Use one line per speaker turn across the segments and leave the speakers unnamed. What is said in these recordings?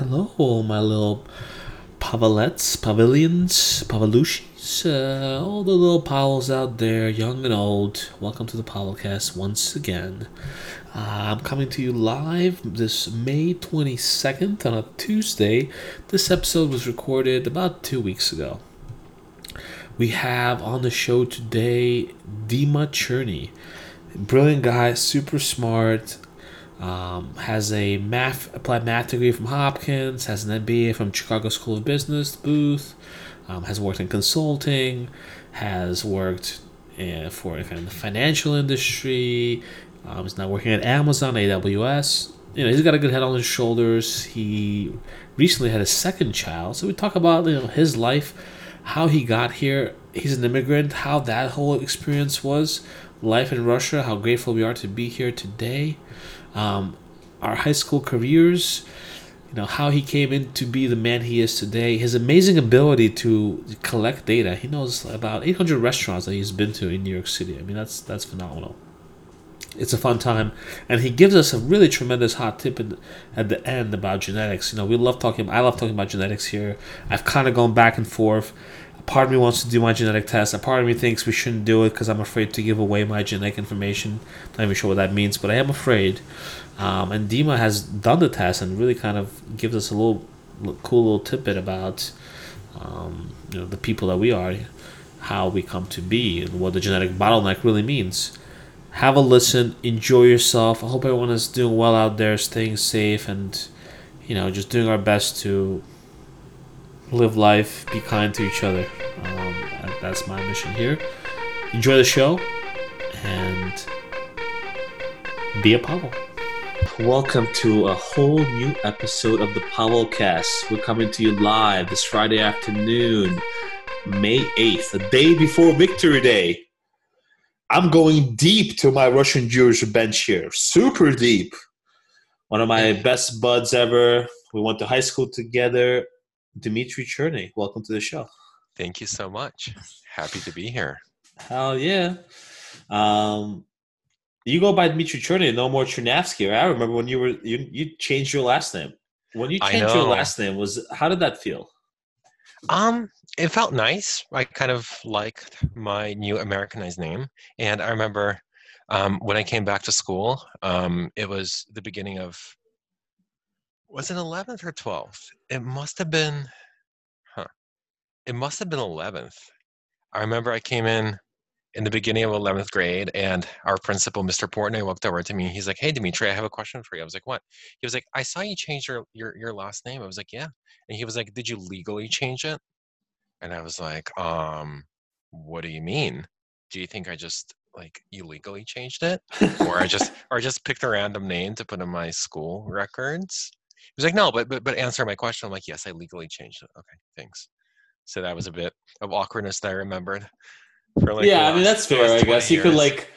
Hello, all my little Pavelets, Pavilions, Pavelushis, uh, all the little Pavels out there, young and old. Welcome to the Pavelcast once again. Uh, I'm coming to you live this May 22nd on a Tuesday. This episode was recorded about two weeks ago. We have on the show today Dima Cherney. Brilliant guy, super smart, um, has a math applied math degree from Hopkins, has an MBA from Chicago School of Business, Booth, um, has worked in consulting, has worked uh, for kind of the financial industry. Um, he's now working at Amazon, AWS. You know, he's got a good head on his shoulders. He recently had a second child, so we talk about you know his life, how he got here. He's an immigrant, how that whole experience was, life in Russia, how grateful we are to be here today um, our high school careers, you know, how he came in to be the man he is today, his amazing ability to collect data. He knows about 800 restaurants that he's been to in New York City. I mean, that's that's phenomenal. It's a fun time, and he gives us a really tremendous hot tip in, at the end about genetics. You know, we love talking. I love talking about genetics here. I've kind of gone back and forth. Part of me wants to do my genetic test. A part of me thinks we shouldn't do it because I'm afraid to give away my genetic information. Not even sure what that means, but I am afraid. Um, and Dima has done the test and really kind of gives us a little, cool little tidbit about um, you know the people that we are, how we come to be, and what the genetic bottleneck really means. Have a listen, enjoy yourself. I hope everyone is doing well out there, staying safe, and you know just doing our best to live life, be kind to each other. Um, that's my mission here. Enjoy the show and be a Pavel. Welcome to a whole new episode of the Pavelcast. We're coming to you live this Friday afternoon, May 8th, the day before Victory Day. I'm going deep to my Russian Jewish bench here, super deep. One of my best buds ever. We went to high school together. Dimitri Cherney, welcome to the show.
Thank you so much. Happy to be here.
Hell yeah. Um, you go by Dmitry Cherney, no more Chernavsky. I remember when you were you you changed your last name. When you changed your last name, was how did that feel?
Um, it felt nice. I kind of liked my new Americanized name, and I remember um, when I came back to school. Um, it was the beginning of was it 11th or 12th? It must have been, huh? It must have been 11th. I remember I came in in the beginning of 11th grade and our principal mr portnoy walked over to me. He's like hey dimitri i have a question for you. I was like what? He was like i saw you change your, your your last name. I was like yeah. And he was like did you legally change it? And i was like um what do you mean? Do you think i just like illegally changed it? Or i just or i just picked a random name to put in my school records was like no but but, but answer my question i'm like yes i legally changed it okay thanks so that was a bit of awkwardness that i remembered
for like yeah, I mean that's fair. I guess he could like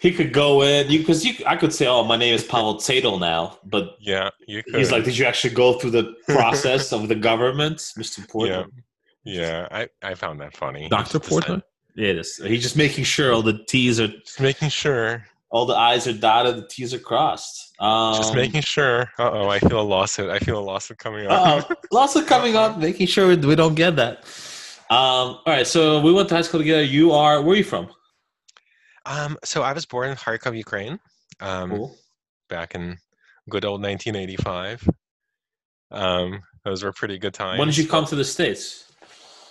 he could go in you because you I could say, oh, my name is Pavel Tsadel now, but
yeah,
he's like, did you actually go through the process of the government, Mister Portman?
Yeah, yeah, I I found that funny,
Doctor Portman. Yeah, it is. He's just making sure all the T's are
just making sure
all the I's are dotted, the T's are crossed.
Um, just making sure. Uh oh, I feel a lawsuit. I feel a lawsuit coming up.
lawsuit coming up. Making sure we don't get that. Um, all right, so we went to high school together. You are where are you from?
Um, so I was born in Kharkov, Ukraine. Um, cool. Back in good old 1985. Um, those were pretty good times.
When did you come to the states?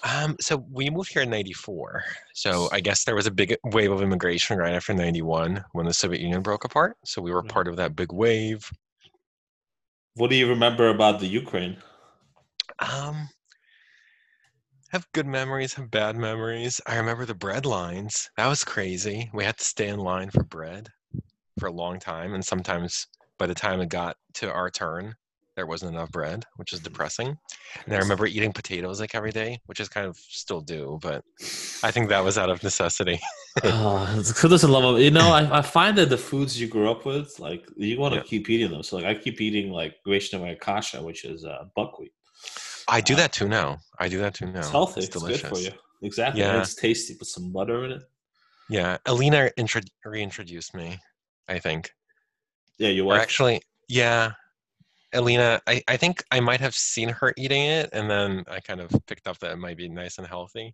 Um, so we moved here in '94. So I guess there was a big wave of immigration right after '91 when the Soviet Union broke apart. So we were mm-hmm. part of that big wave.
What do you remember about the Ukraine?
Um, have good memories, have bad memories. I remember the bread lines. That was crazy. We had to stay in line for bread for a long time. And sometimes by the time it got to our turn, there wasn't enough bread, which is depressing. And I remember eating potatoes like every day, which is kind of still do, but I think that was out of necessity.
oh, it's love You know, I, I find that the foods you grew up with, like you want to yeah. keep eating them. So like I keep eating like Greshna kasha, which is uh, buckwheat.
I do uh, that too now. I do that too now.
It's healthy. It's, it's good for you. Exactly. Yeah. it's tasty. Put some butter in it.
Yeah. Alina intro- reintroduced me, I think.
Yeah, you were
actually, yeah. Alina, I, I think I might have seen her eating it, and then I kind of picked up that it might be nice and healthy.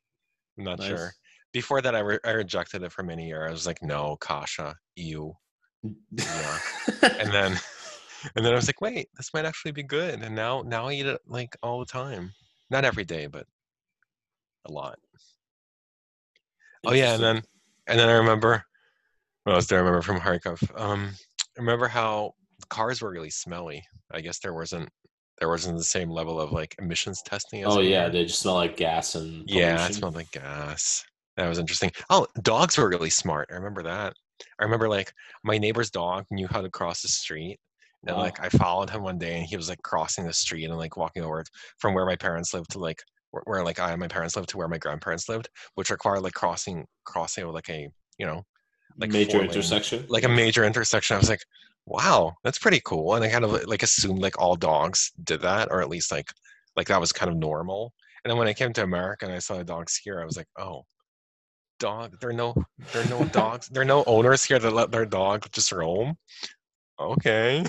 I'm not
Nice.
sure. Before that, I, re- I rejected it for many years. I was like, no, kasha, ew. Yeah. And then, and then I was like, wait, this might actually be good. And now, now I eat it like all the time. Not every day, but a lot. Oh yeah, and then, and then I remember, what else do I remember from Kharkov? Um, I remember how cars were really smelly. I guess there wasn't, there wasn't the same level of like emissions testing. As
oh yeah,
here.
they just smell like gas and
Yeah, it
pollution.
smelled like gas. That was interesting. Oh, dogs were really smart. I remember that. I remember like my neighbor's dog knew how to cross the street. And
Wow.
like I followed him one day and he was like crossing the street and like walking over from where my parents lived to like where, where like I and my parents lived to where my grandparents lived, which required like crossing crossing with like a you know like
major
lane-
intersection.
like a major intersection. I was like, wow, that's pretty cool. And I kind of like assumed like all dogs did that, or at least like like that was kind of normal. And then when I came to America and I saw the dogs here, I was like, oh, dog. There are no there are no dogs. There are no owners here that let their dog just roam. Okay,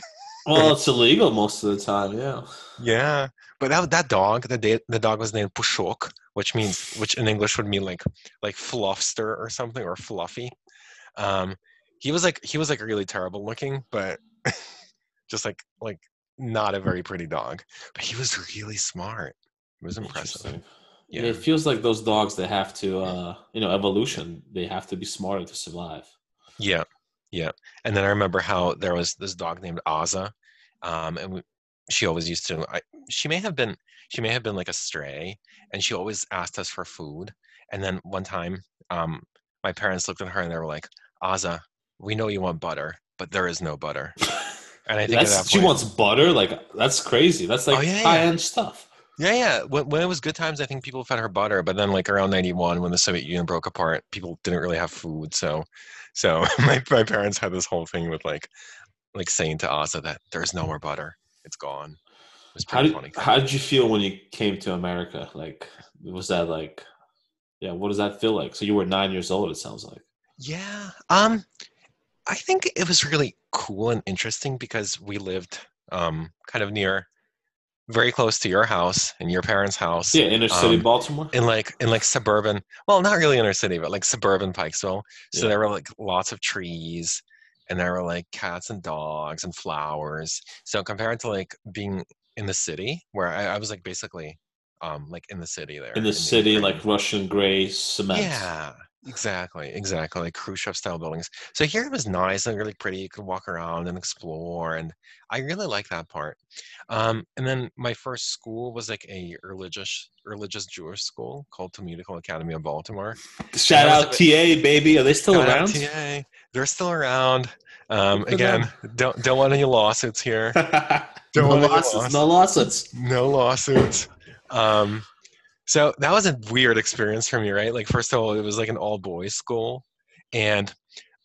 well, it's illegal most of the time. Yeah.
yeah. But that that dog, the the dog was named Pushok, which means which in English would mean like like fluffster or something or fluffy. Um, he was like he was like really terrible looking, but just like like not a very pretty dog. But he was really smart. It was impressive. Yeah.
It feels like those dogs they have to, uh, you know, evolution. They have to be smarter to survive.
Yeah, yeah. And then I remember how there was this dog named Aza, um, and we, she always used to. I, she may have been she may have been like a stray, and she always asked us for food. And then one time, um, my parents looked at her and they were like, "Aza, we know you want butter, but there is no butter." And I think that
she wants butter. Like that's crazy. That's like
Oh, yeah, yeah.
high end stuff.
Yeah, yeah. When, when it was good times, I think people fed her butter. But then, like around '91, when the Soviet Union broke apart, people didn't really have food. So, so my my parents had this whole thing with like, like saying to Aza that there's no more butter. It's gone. It was
How
pretty
did
funny.
how did you feel when you came to America? Like, was that like, yeah? What does that feel like? So you were nine years old. It sounds like.
Yeah. Um, I think it was really cool and interesting because we lived um kind of near, very close to your house and your parents' house.
Yeah, inner city
Um,
Baltimore.
in like in like suburban well not really inner city but like suburban pikesville so
Yeah.
there were like lots of trees and there were like cats and dogs and flowers so compared to like being in the city where i, I was like basically um like in the city there
in the city,
Ukraine.
like Russian gray cement.
yeah exactly exactly like khrushchev style buildings so here it was nice and really pretty you could walk around and explore and i really like that part um, and then my first school was like a religious religious jewish school called talmudical academy of baltimore
Shout out
a
TA baby. Are they still
Shout out
around?
TA. they're still around um, again don't don't want any lawsuits here
no
Don't get
losses.
lost.
No losses.
no lawsuits. Um, so that was a weird experience for me, right? Like, first of all, it was like an all boys school, and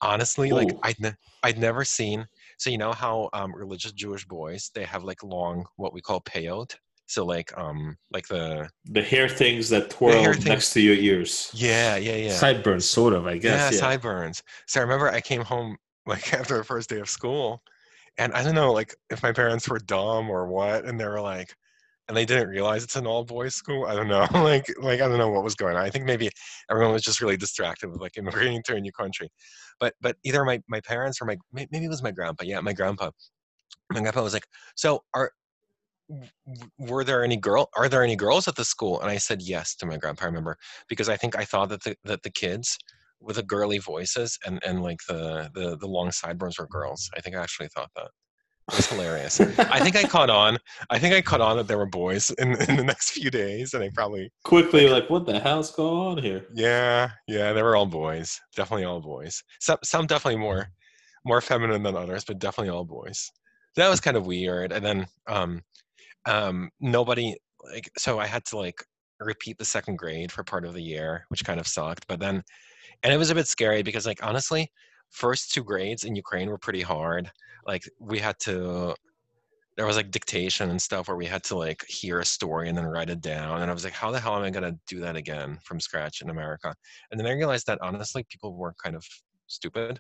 honestly, like I'd ne- I'd never seen. So you know how um, religious Jewish boys they have like long what we call payot. So like um like the
The hair things that twirl
things-
next to your ears.
yeah yeah yeah
Sideburns, sort of, I
yeah,
guess. Yeah,
sideburns. So I remember I came home like after the first day of school, and I don't know like if my parents were dumb or what, and they were like, and they didn't realize it's an all boys school. I don't know, like like I don't know what was going on. I think maybe everyone was just really distracted with like immigrating to a new country, but but either my my parents or my maybe it was my grandpa. Yeah, my grandpa. My grandpa was like, so are. Were there any girl? Are there any girls at the school? And I said yes to my grandpa. I remember because I think I thought that the that the kids with the girly voices and and like the the the long sideburns were girls. I think I actually thought that. It was hilarious. I think I caught on. I think I caught on that there were boys in, in the next few days, and I probably
quickly like, what the hell's going on here?
yeah yeah they were all boys. Definitely all boys. Some some definitely more more feminine than others, but definitely all boys. That was kind of weird. And then um um nobody like so I had to like repeat the second grade for part of the year, which kind of sucked. But then and it was a bit scary because like honestly first two grades in ukraine were pretty hard like we had to there was like dictation and stuff where we had to like hear a story and then write it down. And i was like how the hell am i going to do that again from scratch in america? And then i realized that honestly people were kind of stupid.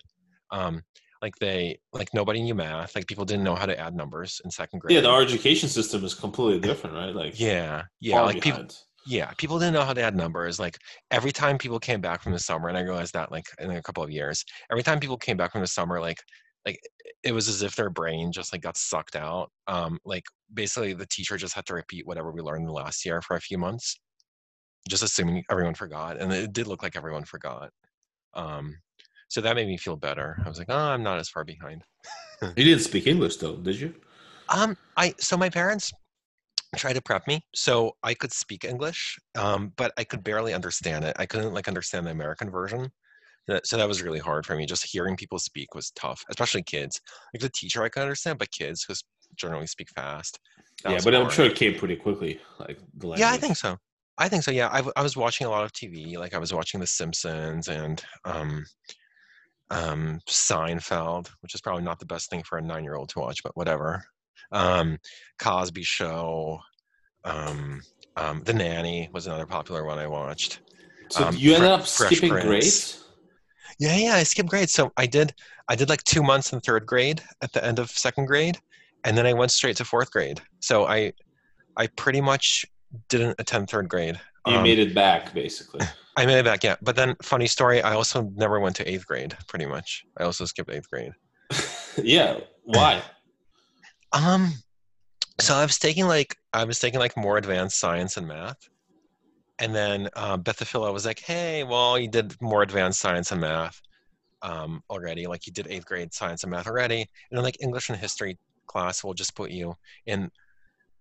Um, like they like nobody knew math. Like people didn't know how to add numbers in second grade
Yeah, the, our education system is completely different, right? Like
yeah yeah like people yeah people didn't know how to add numbers. Like every time people came back from the summer and i realized that like in a couple of years every time people came back from the summer like like it was as if their brain just like got sucked out um like basically the teacher just had to repeat whatever we learned last year for a few months just assuming everyone forgot and it did look like everyone forgot um so that made me feel better. I was like oh i'm not as far behind.
You didn't speak English though, did you?
um i so my parents tried to prep me so i could speak english um but i could barely understand it. I couldn't like understand the american version That- so that was really hard for me just hearing people speak was tough especially kids like the teacher i could understand but kids who generally speak fast
yeah, but I'm sure it came pretty quickly. Like the language.
Yeah, I think so. I think so. Yeah, I, I was watching a lot of TV. Like I was watching The Simpsons and um, um, Seinfeld, which is probably not the best thing for a nine-year-old to watch, but whatever. Um, Cosby Show, um, um, The Nanny was another popular one I watched.
So
um,
you ended up
Fresh
skipping
Prince.
grades.
Yeah, yeah, I skipped grades. So I did. I did like two months in third grade at the end of second grade, and then I went straight to fourth grade. So I, I pretty much didn't attend third grade.
You
Um,
made it back basically.
I made it back, yeah. But then, funny story, I also never went to eighth grade. Pretty much, I also skipped eighth grade.
yeah. Why?
Um, so I was taking like I was taking like more advanced science and math, and then um, Beth Tfiloh was like, "Hey, well, you did more advanced science and math um, already. Like you did eighth grade science and math already, and then like English and history class, we'll just put you in."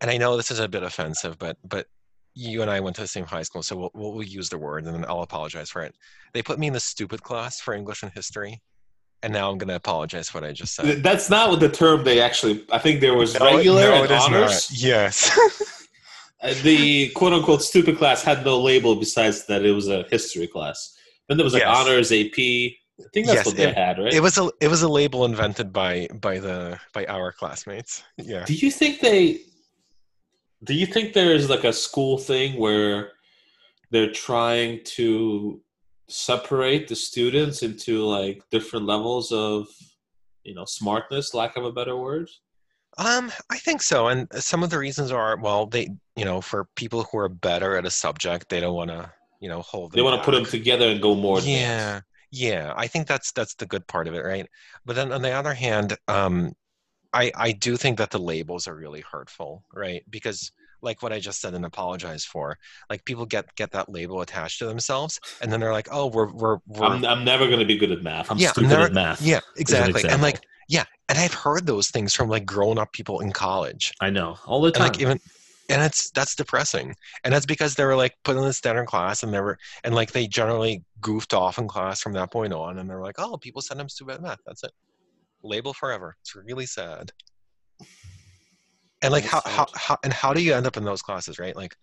And I know this is a bit offensive, but but you and I went to the same high school, so we'll, we'll, we'll use the word, and then I'll apologize for it. They put me in the stupid class for English and history, and now I'm going to apologize for what I just said.
That's not what the term they actually. I think there was
No,
regular
no,
and
is not.
honors.
Yes.
Uh, The quote unquote stupid class had no label besides that it was a history class. Then there was like
Yes.
honors AP. I think that's
Yes,
what they had, right?
it was a it was a label invented by by the by our classmates. Yeah.
Do you think they? Do you think there is like a school thing where they're trying to separate the students into like different levels of, you know, smartness, lack of a better word?
Um, I think so, and some of the reasons are well, they you know for people who are better at a subject, they don't want to you know hold.
They want to put them together and go more.
Yeah, yeah. I think that's that's the good part of it, right? But then on the other hand, um, I I do think that the labels are really hurtful, right? Because like what I just said and apologize for, like people get get that label attached to themselves, and then they're like, oh, we're we're we're
I'm, I'm never going to be good at math. I'm
Yeah,
stupid
never-
at math.
yeah exactly, and like. Yeah, and I've heard those things from like grown up people in college.
I know all the
and
time.
like even and it's that's depressing. And that's because they were like put in the standard class and they were and like they generally goofed off in class from that point on and they're like oh people send them stupid at math that's it. Label forever it's really sad. And like how, how, how and how do you end up in those classes right? Like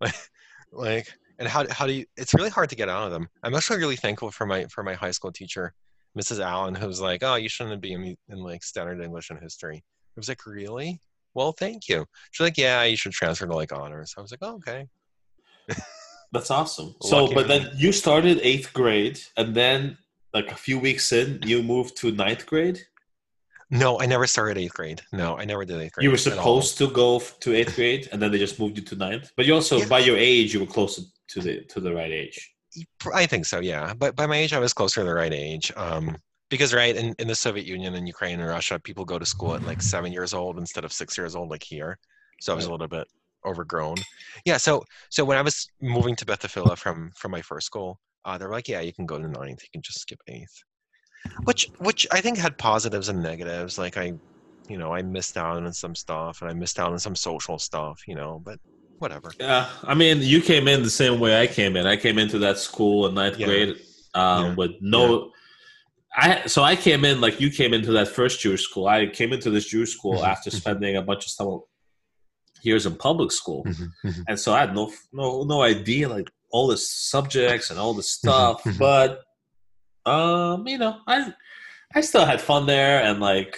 like like and how, how do you it's really hard to get out of them. I'm actually really thankful for my for my high school teacher mrs allen who's like oh you shouldn't be in, in like standard english and history i was like really well thank you she's like yeah you should transfer to like honors i was like oh, okay
That's awesome. So,
Lucky
but
me.
then you started eighth grade, and then like a few weeks in, you moved to ninth grade.
no i never started eighth grade no i never did eighth grade
You were supposed to go to eighth grade, and then they just moved you to ninth. But you also,
Yeah.
by your age, you were closer to the to the right age.
I think so, yeah. But by my age, I was closer to the right age. Um, because right in, in the Soviet Union and Ukraine and Russia, people go to school at like seven years old instead of six years old, like here. So I was a little bit overgrown. Yeah. So so when I was moving to Beth Tfiloh from from my first school, uh, they were like, yeah, you can go to ninth. You can just skip eighth, which which I think had positives and negatives. Like I, you know, I missed out on some stuff and I missed out on some social stuff. You know, but whatever.
Yeah, I mean, you came in the same way I came in. I came into that school in ninth
Yeah.
grade um,
Yeah.
with no. I so I came in like you came into that first Jewish school. I came into this Jewish school
Mhm.
after spending a bunch of summer years in public school,
Mhm.
and so I had no no no idea like all the subjects and all the stuff. But um, you know, I I still had fun there, and like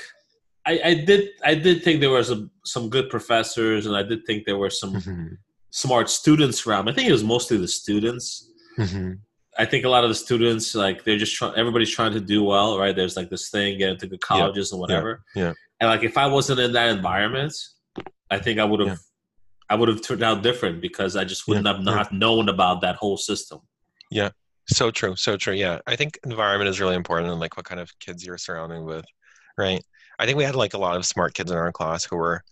I, I did I did think there were some some good professors, and I did think there were some
Mhm.
smart students around. I think it was mostly the students.
Mhm.
I think a lot of the students like they're just trying. Everybody's trying to do well, right? There's like this thing, get into good colleges and whatever.
yeah.
And like if I wasn't in that environment, I think I would have,
Yeah.
I would have turned out different because I just wouldn't
Yeah,
have
yeah.
not known about that whole system.
Yeah, so true, so true. Yeah, I think environment is really important, and like what kind of kids you're surrounding with, right? I think we had like a lot of smart kids in our class who were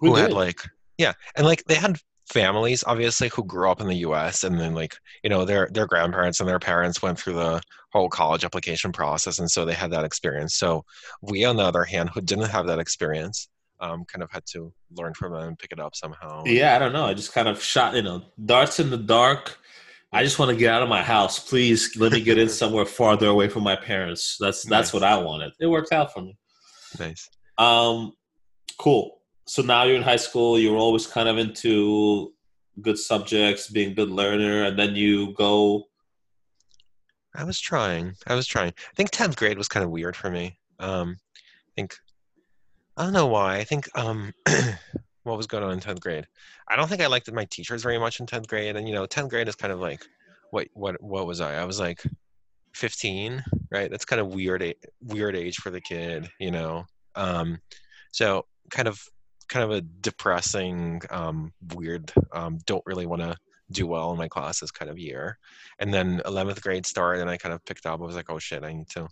We
who had
did.
like yeah, and like they had families obviously who grew up in the U.S. and then like you know their their grandparents and their parents went through the whole college application process, and so they had that experience. So we, on the other hand, who didn't have that experience, um, kind of had to learn from them and pick it up somehow.
Yeah, I don't know. I just kind of shot, you know, darts in the dark. I just want to get out of my house. Please let me get in somewhere farther away from my parents. That's that's
Nice.
what I wanted. It worked out for me.
Nice.
Um, cool. So now you're in high school. You're always kind of into good subjects, being a good learner, and then you go.
I was trying. I was trying. I think tenth grade was kind of weird for me. Um, I think I don't know why. I think um, what was going on in tenth grade? I don't think I liked my teachers very much in tenth grade. And you know, tenth grade is kind of like what what what was I? I was like fifteen, right? That's kind of weird a- weird age for the kid, you know. Um, so kind of kind of a depressing, um, weird. Um, don't really want to do well in my classes kind of year and then 11th grade started and i kind of picked up i was like oh shit i need to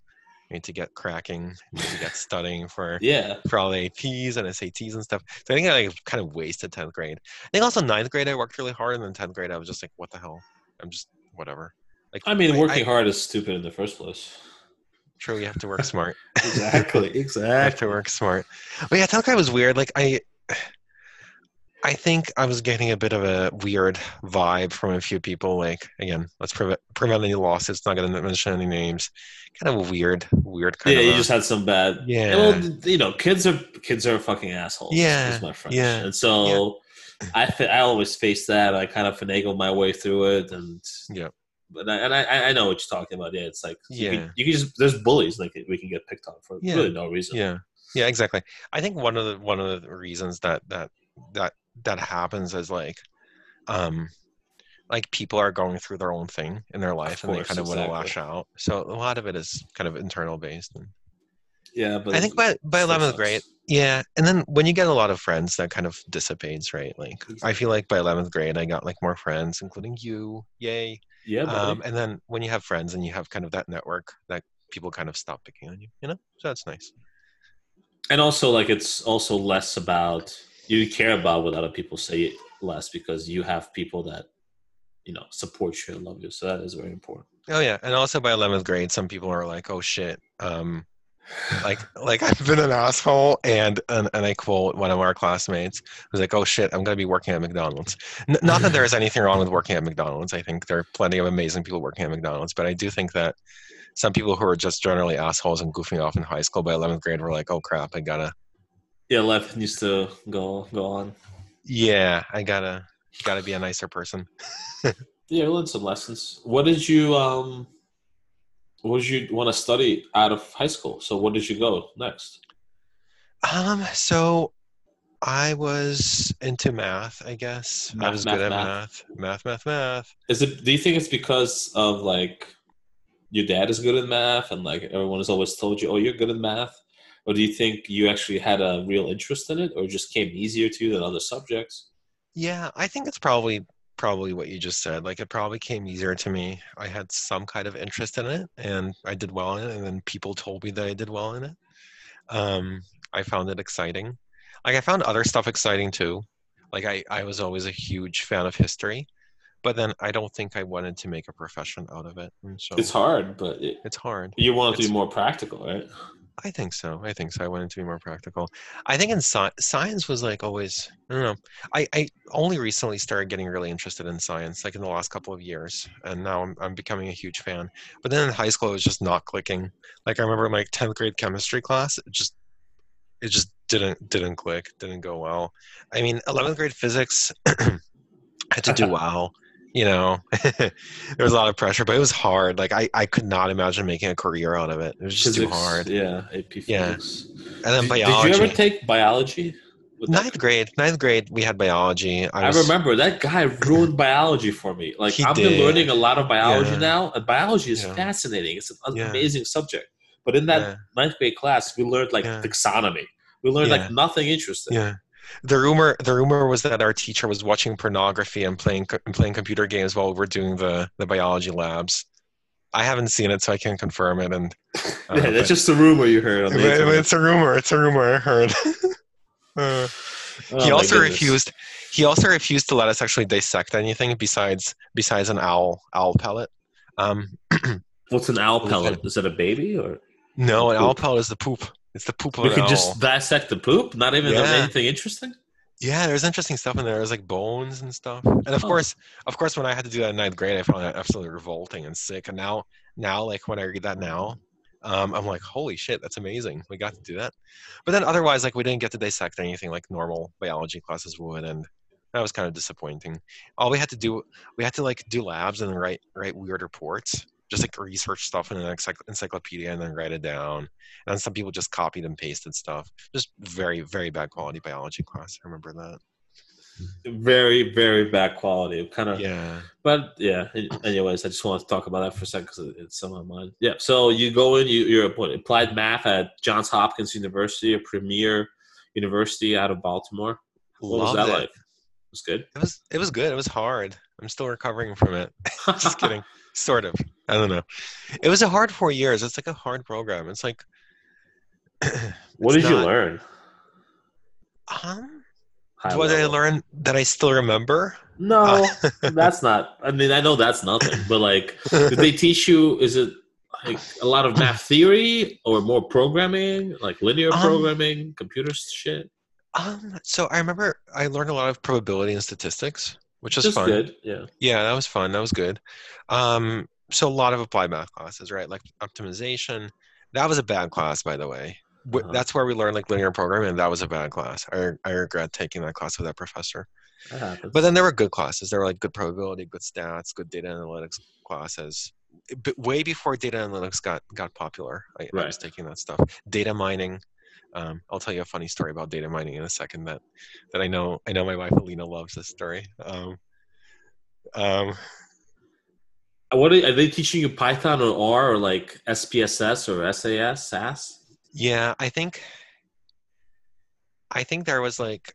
I need to get cracking I need to get studying for
Yeah,
for all the aps and sats and stuff so i think i like, kind of wasted 10th grade i think also 9th grade i worked really hard and then 10th grade i was just like what the hell i'm just whatever like
I mean, working
I,
hard is stupid in the first place.
true you have to work smart
Exactly.
you have
exactly.
to work smart but yeah 10th grade was weird like i I think I was getting a bit of a weird vibe from a few people. Like, again, let's prevent prevent any losses. Not going to mention any names. Kind of a weird, weird kind of.
Yeah,
of.
you
a-
just had some bad.
Yeah.
Well, you know, kids are kids are fucking assholes.
Yeah,
my French.
yeah,
And so, I fa- I always face that. I kind of finagle my way through it, and
Yeah.
But I, and I I know what you're talking about. Yeah, it's like you
Yeah.
can, you can just there's bullies like we can get picked on for
Yeah.
really no reason.
yeah, yeah, exactly. I think one of the one of the reasons that that that that happens is like, um, like people are going through their own thing in their life and they kind of want to lash out. So a lot of it is kind of internal based. And
Yeah, but
I think by by eleventh grade, yeah, and then when you get a lot of friends, that kind of dissipates, right? Like I feel like by eleventh grade, I got like more friends, including you. Yay!
Yeah, buddy.
Um, and then when you have friends and you have kind of that network, that people kind of stop picking on you, you know. So that's nice.
and also like it's also less about you care about what other people say less because you have people that you know support you and love you. So that is very important.
Oh yeah, and also by eleventh grade, some people are like, "Oh shit." Um, like like I've been an asshole and, and and I quote one of our classmates who's like, "Oh shit, I'm gonna be working at McDonald's." N- not that there is anything wrong with working at McDonald's. I think there are plenty of amazing people working at McDonald's, but I do think that some people who are just generally assholes and goofing off in high school by 11th grade were like, "Oh crap, I gotta,
Yeah, life needs to go go on.
yeah, I gotta gotta be a nicer person."
Yeah, learn some lessons. What did you um? What did you want to study out of high school? So what did you go next?
Um, so I was into math, I guess. I
Math,
was
math,
good at
math.
math, math, math, math.
Is it? Do you think it's because of like your dad is good at math and like everyone has always told you, oh, you're good at math, or do you think you actually had a real interest in it, or just came easier to you than other subjects?
Yeah, I think it's probably probably what you just said. Like it probably came easier to me. I had some kind of interest in it and I did well in it and then people told me that I did well in it. Um I found it exciting. Like I found other stuff exciting too. Like I I was always a huge fan of history, but then I don't think I wanted to make a profession out of it. And so
It's hard, but it,
it's hard.
you want to be more practical, right?
I think so. I think so. I wanted to be more practical. I think in sci- science was like always. I don't know. I, I only recently started getting really interested in science, like in the last couple of years, and now I'm I'm becoming a huge fan. But then in high school, it was just not clicking. Like I remember my tenth grade chemistry class, it just it just didn't didn't click, didn't go well. I mean, eleventh grade physics had to do well. You know, there was a lot of pressure, but it was hard. Like I, I could not imagine making a career out of it. It was just too hard.
Yeah, AP
Yeah.
physics.
And then
did,
biology.
Did you ever take biology?
ninth grade, ninth grade, we had biology. I,
I
was,
remember that guy ruined biology for me. Like I've been learning a lot of biology
Yeah.
now, and biology is
Yeah.
fascinating. It's an
Yeah.
amazing subject. But in that ninth grade class, we learned like taxonomy. We learned like nothing interesting.
Yeah. The rumor, the rumor was that our teacher was watching pornography and playing and playing computer games while we were doing the the biology labs. I haven't seen it, so I can't confirm it. And uh,
Yeah,
but-
that's just a rumor you heard on the
but
internet.
it's a rumor. It's a rumor I heard. Uh,
Oh,
he also
goodness.
refused. He also refused to let us actually dissect anything besides besides an owl owl pellet. Um,
What's an owl pellet? Is it a baby or?
no, an owl pellet is the poop. It's the poop
We could just dissect the poop. Not even
Yeah.
anything interesting.
Yeah, there's interesting stuff in there. There's like bones and stuff. And of
Oh.
course, of course, when I had to do that in ninth grade, I found that absolutely revolting and sick. And now, now, like when I read that now, um, I'm like, holy shit, that's amazing. We got to do that. But then otherwise, like we didn't get to dissect anything like normal biology classes would, and that was kind of disappointing. All we had to do, we had to like do labs and write write weird reports, just like research stuff in an encyclopedia and then write it down. And some people just copied and pasted stuff. Just very, very bad quality biology class. I remember that.
Very, very bad quality. Kind of.
Yeah.
But yeah. Anyways, I just want to talk about that for a second because it's on my mind. Yeah. So you go in. You, you're what, applied math at Johns Hopkins University, a premier university out of Baltimore. What was that
it.
like? It was good.
It was it was good. It was hard. I'm still recovering from it. Just kidding. Sort of. I don't know. It was a hard four years. It's like a hard program. It's like
what
It's
did you learn?
um
High
what did I learn that I still remember?
No, that's not. I mean, I know that's nothing. But like, did they teach you? Is it like a lot of math theory or more programming, like linear
Um,
programming, computer shit?
Um so I remember I learned a lot of probability and statistics, which was
Just
fun.
good. Yeah.
Yeah, that was fun. That was good. Um so a lot of applied math classes, right? Like optimization. That was a bad class, by the way.
Uh-huh.
That's where we learned like linear programming, and that was a bad class. I, I regret taking that class with that professor.
That.
But then there were good classes. There were like good probability, good stats, good data analytics classes. But way before data analytics got got popular, I, I was taking that stuff. Data mining. Um, I'll tell you a funny story about data mining in a second. That that I know I know my wife Alina loves this story. Um, um,
what are, are they teaching you? Python or R or like SPSS or SAS, SAS?
yeah, I think I think there was like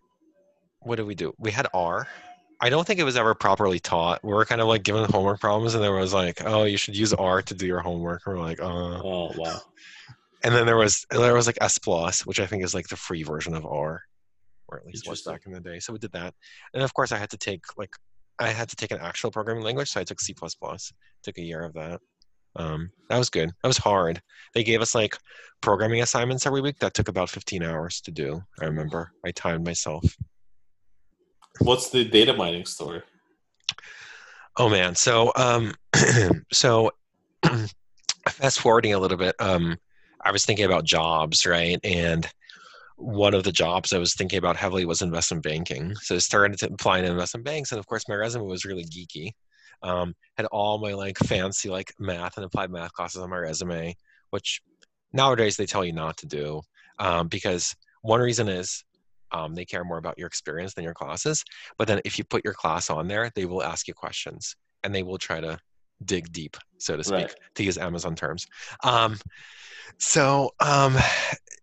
what did we do? We had R. I don't think it was ever properly taught. We were kind of like given homework problems, and there was like, "Oh, you should use R to do your homework." We're like, "Uh."
Oh wow.
And then there was there was like S plus, which I think is like the free version of R, or at least was back in the day. So we did that, and of course I had to take like I had to take an actual programming language, so I took C plus plus. Took a year of that. Um, that was good. That was hard. They gave us like programming assignments every week that took about 15 hours to do. I remember. I timed myself.
What's the data mining story?
Oh man. So um so fast forwarding a little bit, um I was thinking about jobs, right? And one of the jobs I was thinking about heavily was investment banking. So I started to apply to investment banks and of course my resume was really geeky. Um had all my like fancy like math and applied math classes on my resume, which nowadays they tell you not to do. Um, because one reason is um, they care more about your experience than your classes. But then if you put your class on there, they will ask you questions and they will try to dig deep, so to speak,
Right.
to use Amazon terms. Um, so, um,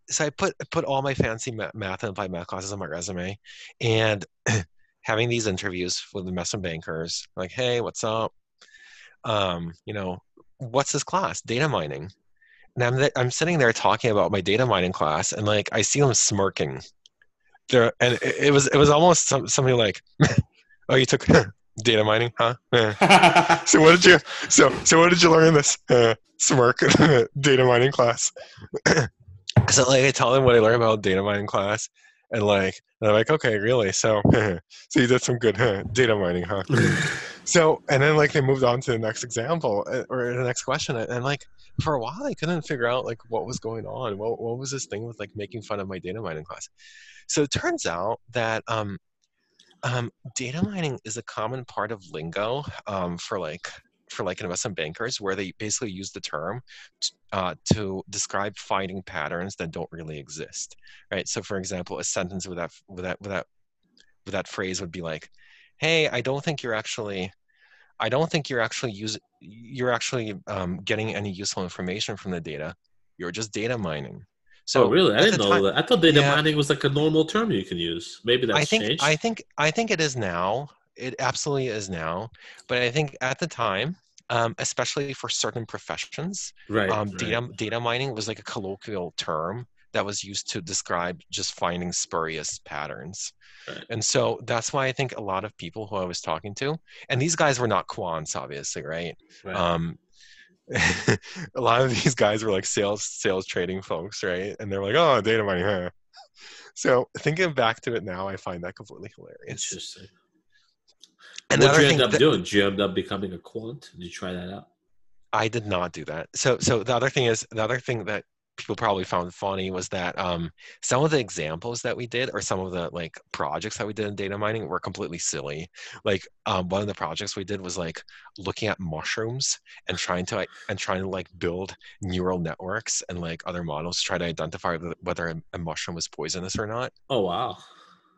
so I put put all my fancy math and applied math classes on my resume, and having these interviews with investment bankers, like, hey, what's up? Um, you know, what's this class? Data mining. And I'm th- I'm sitting there talking about my data mining class, and like I see them smirking. There, and it, it was it was almost some, something like, "Oh, you took data mining, huh?" So what did you so so what did you learn in this uh, smirk data mining class? so like I tell them what I learned about data mining class, and like they're like, "Okay, really? So so you did some good huh, data mining, huh?" So, and then like they moved on to the next example uh, or the next question, and like for a while I couldn't figure out like what was going on. What what was this thing with like making fun of my data mining class? So it turns out that um, um, data mining is a common part of lingo um, for like for like investment bankers where they basically use the term uh, to describe finding patterns that don't really exist, right? So, for example, a sentence with that with that with that with that phrase would be like, "Hey, I don't think you're actually." I don't think you're actually using you're actually um, getting any useful information from the data. You're just data mining. So
oh, really? I didn't know
time-
that. I thought data
Yeah.
mining was like a normal term you can use. Maybe that's
I think
changed.
I think I think it is now. It absolutely is now. But I think at the time, um, especially for certain professions,
right.
um,
right.
data data mining was like a colloquial term that was used to describe just finding spurious patterns.
Right.
And so that's why I think a lot of people who I was talking to, and these guys were not quants, obviously, right?
Right.
Um, a lot of these guys were like sales sales trading folks, right? And they're like, oh, data mining, huh? So thinking back to it now, I find that completely hilarious.
Interesting.
And
what did you end up
that-
doing? Did you end up becoming a quant? Did you try that out?
I did not do that. So so the other thing is the other thing that people probably found funny was that um, some of the examples that we did or some of the like projects that we did in data mining were completely silly. Like um, one of the projects we did was like looking at mushrooms and trying to like, and trying to like build neural networks and like other models to try to identify whether- a mushroom was poisonous or not.
Oh wow.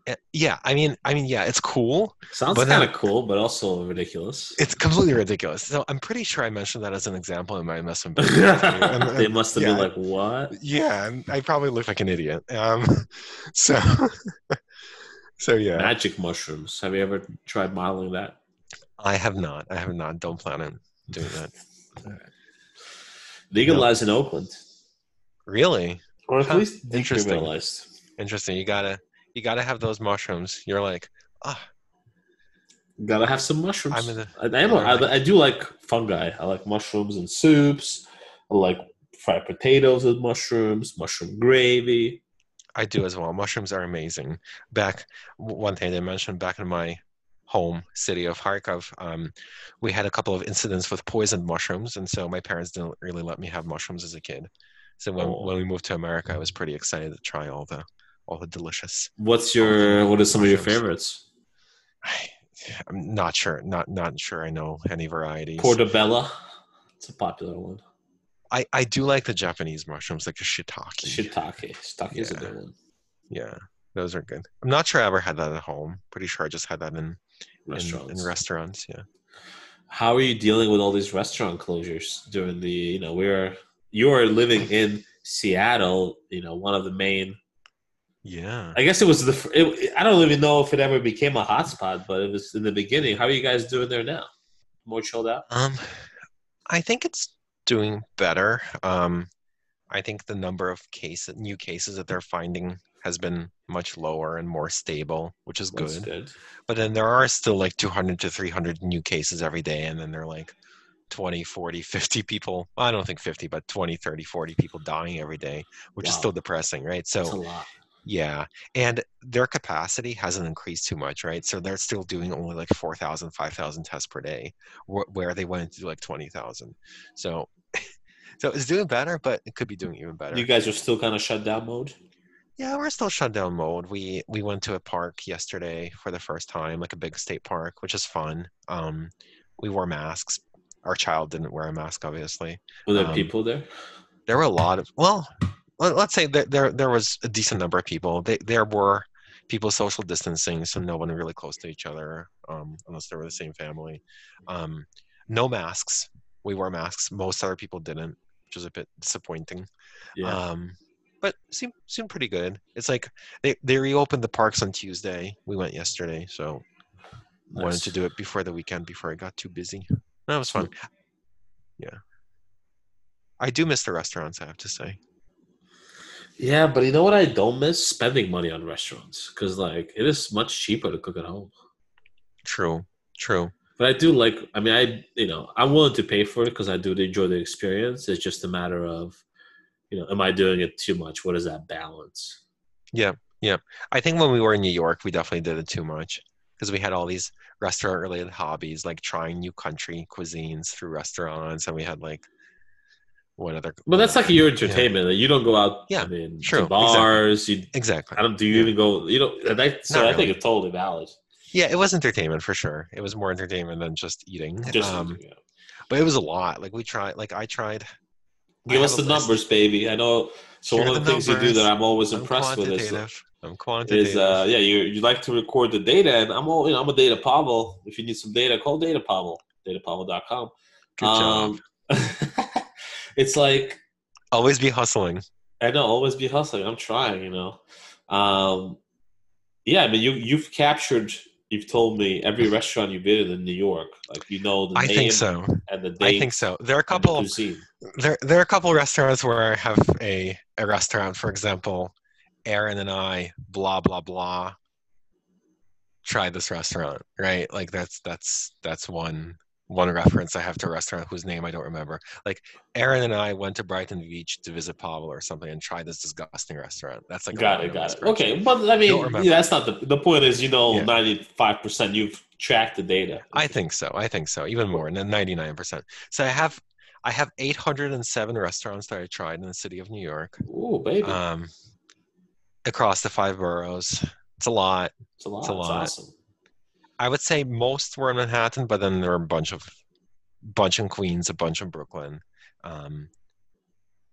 Eh, Yeah, I mean, I mean, yeah, it's cool.
Sounds kind of cool, but also ridiculous.
It's completely ridiculous. So I'm pretty sure I mentioned that as an example in my investment. banking interview, and-
they must have
yeah,
been like, "What?"
Yeah, and I probably look like an idiot. Um, so, so yeah,
Magic mushrooms. Have you ever tried modeling that?
I have not. I have not. Don't plan on doing that.
Legalized in Oakland,
Really
or at
Huh,
least
interesting. interesting. You gotta, you gotta have those mushrooms. You're like, ah,
Gotta have some mushrooms.
I'm in the-
I, I, am- I, I do like fungi. I like mushrooms and soups. I like fried potatoes with mushrooms, mushroom gravy.
I do as well. Mushrooms are amazing. Back, one thing they mentioned back in my home city of Kharkov, um, we had a couple of incidents with poisoned mushrooms, and so my parents didn't really let me have mushrooms as a kid. So when,
Oh.
when we moved to America, I was pretty excited to try all the all the delicious.
What's your? What are some of your favorites?
I, I'm not sure. Not not sure. I know any varieties.
Portobello. It's a popular one.
I I do like the Japanese mushrooms, like the shiitake.
Shiitake. Shiitake is a good one.
yeah, those are good. I'm not sure I ever had that at home. Pretty sure I just had that in in,
Restaurants.
in restaurants. Yeah.
How are you dealing with all these restaurant closures during the? You know, we're you are living in Seattle. You know, one of the main.
Yeah.
I guess it was the. It, I don't even know if it ever became a hotspot, but it was in the beginning. How are you guys doing there now? More chilled out.
Um, I think it's doing better. Um, I think the number of cases, new cases that they're finding, has been much lower and more stable, which is good.
good.
But then there are still like 200 to 300 new cases every day, and then they're like 20, 40, 50 people. I don't think 50, but 20, 30, 40 people dying every day, which is still depressing, right? So
That's a lot.
Yeah, and their capacity hasn't increased too much, right? So they're still doing only like 4,000, 5,000 tests per day, wh- where they went to like 20,000. So, so it's doing better, but it could be doing even better.
You guys are still kind of shut down mode.
yeah, we're still shut down mode. We we went to a park yesterday for the first time, like a big state park, which is fun. Um, we wore masks. Our child didn't wear a mask, obviously.
Were there
Um,
people there?
there were a lot of well let- let's say that there there was a decent number of people. They, there were people social distancing so no one really close to each other um, unless they were the same family. Um, no masks. We wore masks. Most other people didn't which was a bit disappointing.
Yeah.
um, but seemed seemed pretty good. It's like they, they reopened the parks on tuesday. We went yesterday so wanted to do it before the weekend before i got too busy. That was fun. Yeah. I do miss the restaurants i have to say
Yeah, but you know what? I don't miss spending money on restaurants because like it is much cheaper to cook at home.
True, true.
But I do like. I mean, I you know I'm willing to pay for it because I do enjoy the experience. It's just a matter of, you know, am I doing it too much? What is that balance?
Yeah, yeah. I think when we were in New York, we definitely did it too much because we had all these restaurant-related hobbies, like trying new country cuisines through restaurants, and we had like what other?
But that's like your
Yeah,
entertainment. Like, you don't go out.
Yeah,
I mean,
true,
to bars. You.
exactly.
I don't. Do you
Yeah.
even go? You know. and I, so I think it's totally valid.
Yeah, it was entertainment for sure. It was more entertainment than just eating.
Just
um,
yeah.
but it was a lot. Like we tried. Like I tried.
Give
have
us the
list.
numbers, baby. I know. So
Here
one of
the
the things you do that I'm always
I'm
impressed with is.
I'm quantitative.
is uh, yeah, you you like to record the data, and I'm all you know. I'm a data Pavel. If you need some data, call Data Pavel. DataPavel.com.
Good job.
It's like
Always be hustling.
I know, always be hustling. I'm trying, you know. Um, yeah, I mean, you you've captured. You've told me every restaurant you've been in in New York. Like you know the
I
name
think so.
and the date.
I think so. There are a
the
couple.
cuisine.
There, there are a couple restaurants where I have a a restaurant. For example, Aaron and I, blah blah blah. Tried this restaurant, right? Like that's that's that's one one reference I have to a restaurant whose name I don't remember. Like Aaron and I went to Brighton Beach to visit Pavel or something and tried this disgusting restaurant. That's like
Got it, got it. Okay, but I mean, yeah, that's not the the point. Is you know, ninety five percent you've tracked the data.
I think so. I think so. Even more, ninety nine percent. So I have I have eight hundred and seven restaurants that I tried in the city of New York,
Ooh, baby,
um, across the five boroughs. It's a lot.
it's a lot.
it's a lot.
awesome.
I would say most were in Manhattan, but then there were a bunch of bunch in Queens, a bunch in Brooklyn, um,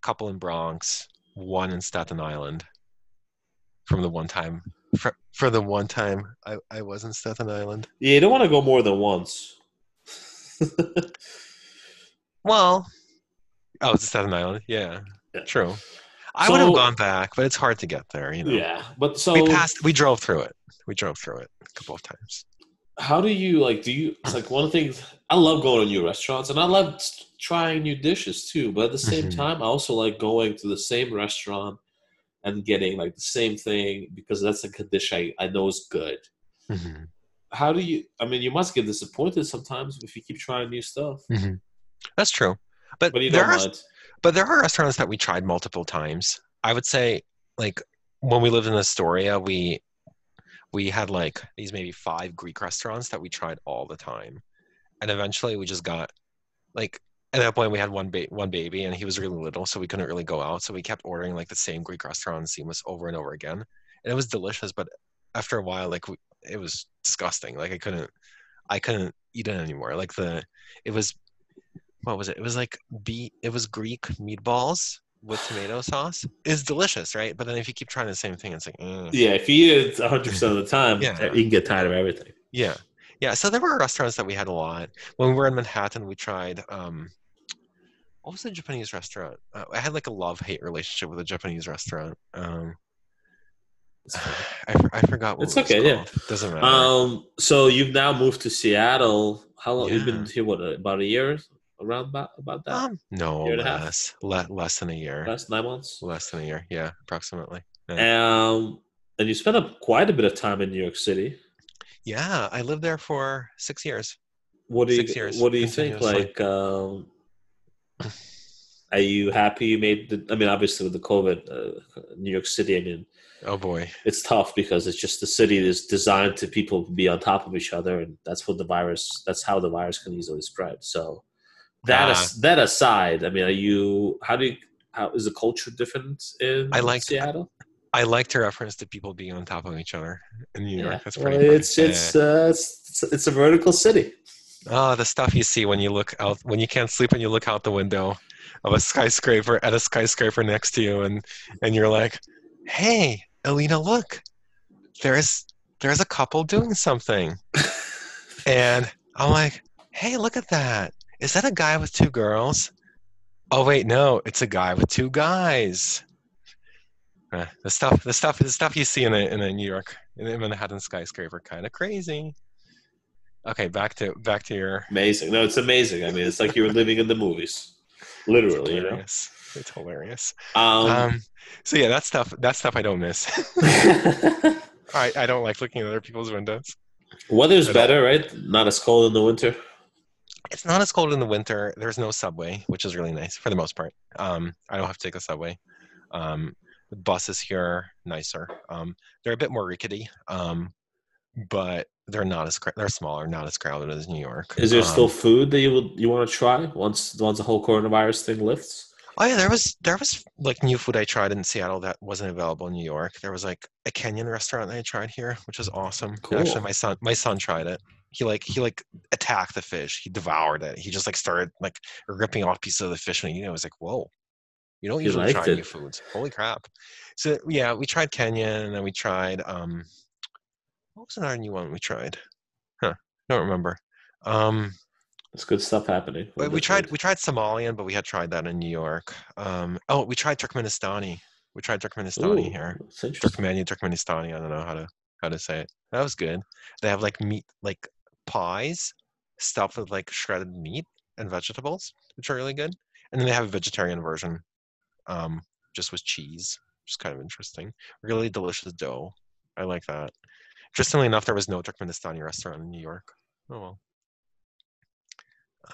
couple in Bronx, one in Staten Island. From the one time, for, for the one time I, I was in Staten Island.
Yeah, you don't want to go more than once.
Well, oh, it's Staten Island. Yeah,
Yeah.
true. I would have gone back, but it's hard to get there. You know,
yeah, but so
we passed. We drove through it. We drove through it a couple of times.
How do you like? Do you? It's like one of the things I love going to new restaurants, and I love trying new dishes too. But at the same
Mhm.
time, I also like going to the same restaurant and getting like the same thing because that's like a dish I, I know is good.
Mhm.
How do you? I mean, you must get disappointed sometimes if you keep trying new stuff.
Mhm. That's true. But,
But you
there are
mind.
but there are restaurants that we tried multiple times. I would say, like when we lived in Astoria, we we had like these maybe five Greek restaurants that we tried all the time, and eventually we just got like at that point we had one ba- one baby and he was really little, so we couldn't really go out. So we kept ordering like the same Greek restaurant Seamless over and over again, and it was delicious. But after a while, like we, it was disgusting. Like I couldn't I couldn't eat it anymore. Like the it was what was it? It was like be it was Greek meatballs with tomato sauce. is delicious, right? But then if you keep trying the same thing, it's like mm.
Yeah, if you eat it 100 percent of the time,
Yeah.
you can get tired of everything.
yeah, yeah. So there were restaurants that we had a lot. When we were in Manhattan, we tried um, what was the Japanese restaurant? Uh, I had like a love hate relationship with a Japanese restaurant. Um, I, I forgot what
It's
it was
okay, yeah.
called. Doesn't matter.
Um, so you've now moved to Seattle. How long? You've been here? What about a year? Around about about that?
um, no,
year and a half?
less, le- less than a year.
Last nine months.
Less than a year. Yeah, approximately.
Um, and you spent a, quite a bit of time in New York City.
Yeah, I lived there for six years.
What do you
Six years,
What do you think? Like, um, are you happy you made the? I mean, obviously with the COVID, uh, New York City. I mean,
Oh boy.
it's tough because it's just the city is designed to people be on top of each other, and that's what the virus. That's how the virus can easily spread. So that as, that aside, I mean, are you? How do you? How is the culture different in
I liked-
Seattle?
I like to reference to people being on top of each other in New York.
Yeah,
That's pretty. funny.
it's it's, uh, it's it's a vertical city.
Oh, the stuff you see when you look out when you can't sleep and you look out the window of a skyscraper at a skyscraper next to you, and and you're like, "Hey, Alina, look, there's there's a couple doing something," and I'm like, "Hey, look at that! Is that a guy with two girls?" Oh wait, no, it's a guy with two guys. Uh, the stuff, the stuff, the stuff you see in a in a New York in a Manhattan skyscraper, kind of crazy. Okay, back to back to your
Amazing. No, it's amazing. I mean, it's like you're living in the movies, literally. You know.
It's hilarious.
Um,
Um, so yeah, that stuff that stuff I don't miss. I, I don't like looking at other people's windows.
weather's better, right? Not as cold in the winter.
It's not as cold in the winter. There's no subway, which is really nice for the most part. Um, I don't have to take a subway. Um, the buses here are nicer. Um, they're a bit more rickety, um, but they're not as they're smaller, not as crowded as New York.
Is there
Um,
still food that you would you want to try once once the whole coronavirus thing lifts?
Oh yeah, there was there was like new food I tried in Seattle that wasn't available in New York. There was like a Kenyan restaurant that I tried here, which was awesome.
Cool.
Actually, my son my son tried it. He like he like attacked the fish. He devoured it. He just like started like ripping off pieces of the fish, and you know, it was like, whoa, you don't
He
usually try
it.
new foods. Holy crap! So yeah, we tried Kenya, and then we tried um, what was another new one we tried? Huh, don't remember. Um,
It's good stuff happening.
but we tried we tried Somalian, but we had tried that in New York. Um, oh, we tried Turkmenistani. We tried Turkmenistani
Ooh,
here. Turkmenian. Turkmenistani. I don't know how to how to say it. That was good. They have like meat, like pies stuffed with like shredded meat and vegetables, which are really good. And then they have a vegetarian version, um, just with cheese, which is kind of interesting. Really delicious dough. I like that. Interestingly enough, there was no Turkmenistani restaurant in New York. Oh well.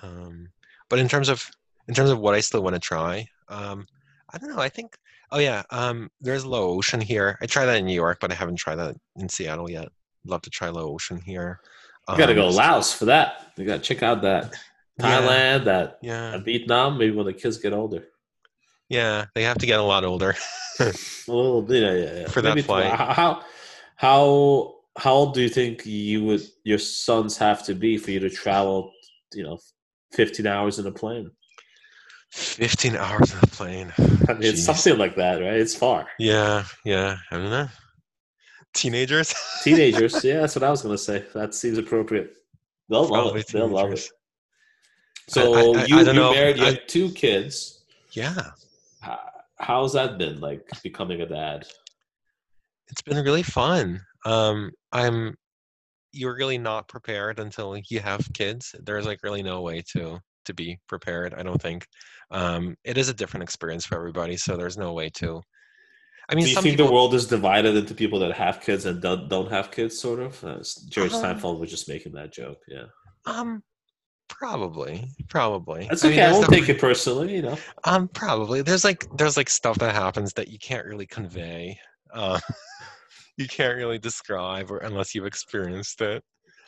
Um, but in terms of in terms of what I still want to try, um, I don't know. I think oh yeah, um, there's Laotian here. I tried that in New York, but I haven't tried that in Seattle yet. Love to try Laotian here.
You gotta
Um,
go Laos for that. You gotta check out that
Yeah.
Thailand, that
Yeah,
Vietnam. Maybe when the kids get older.
yeah, they have to get a lot older.
A little bit, yeah, yeah, yeah.
For that
Maybe
flight.
How, how how how old do you think you would your sons have to be for you to travel? You know, fifteen hours in a plane.
15 hours in a plane.
I mean, it's something like that, right? It's far.
Yeah, yeah. I don't know. Teenagers?
Teenagers, yeah, that's what I was gonna say. That seems appropriate. They'll love
Probably
it. They'll love it. So
I- I- I
you,
don't
you
know.
married. You
I-
have two kids.
Yeah.
How, how's that been like becoming a dad?
It's been really fun. Um, I'm you're really not prepared until you have kids. There's like really no way to to be prepared, I don't think. Um, it is a different experience for everybody, so there's no way to I mean
Do you
some
think
people
the world is divided into people that have kids and don't, don't have kids? Sort of. Uh, George
Um,
Seinfeld was just making that joke. Yeah,
um probably probably
that's
I mean,
okay. I, won't take it personally. You know,
Um, probably. There's like there's like stuff that happens that you can't really convey. Uh, you can't really describe, or unless you've experienced it.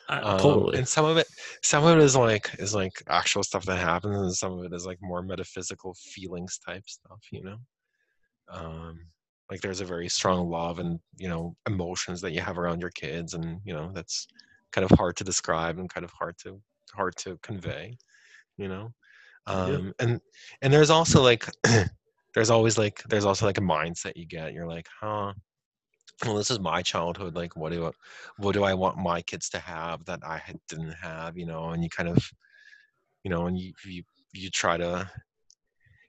I,
Um,
totally.
And some of it, some of it is like is like actual stuff that happens, and some of it is like more metaphysical feelings type stuff. You know, um, like there's a very strong love and you know emotions that you have around your kids, and you know that's kind of hard to describe and kind of hard to hard to convey. You know,
Yeah.
um, and and there's also like there's always like there's also like a mindset you get. You're like, huh. Well, this is my childhood. Like, what do I, what do I want my kids to have that I didn't have? You know, and you kind of, you know, and you you you try to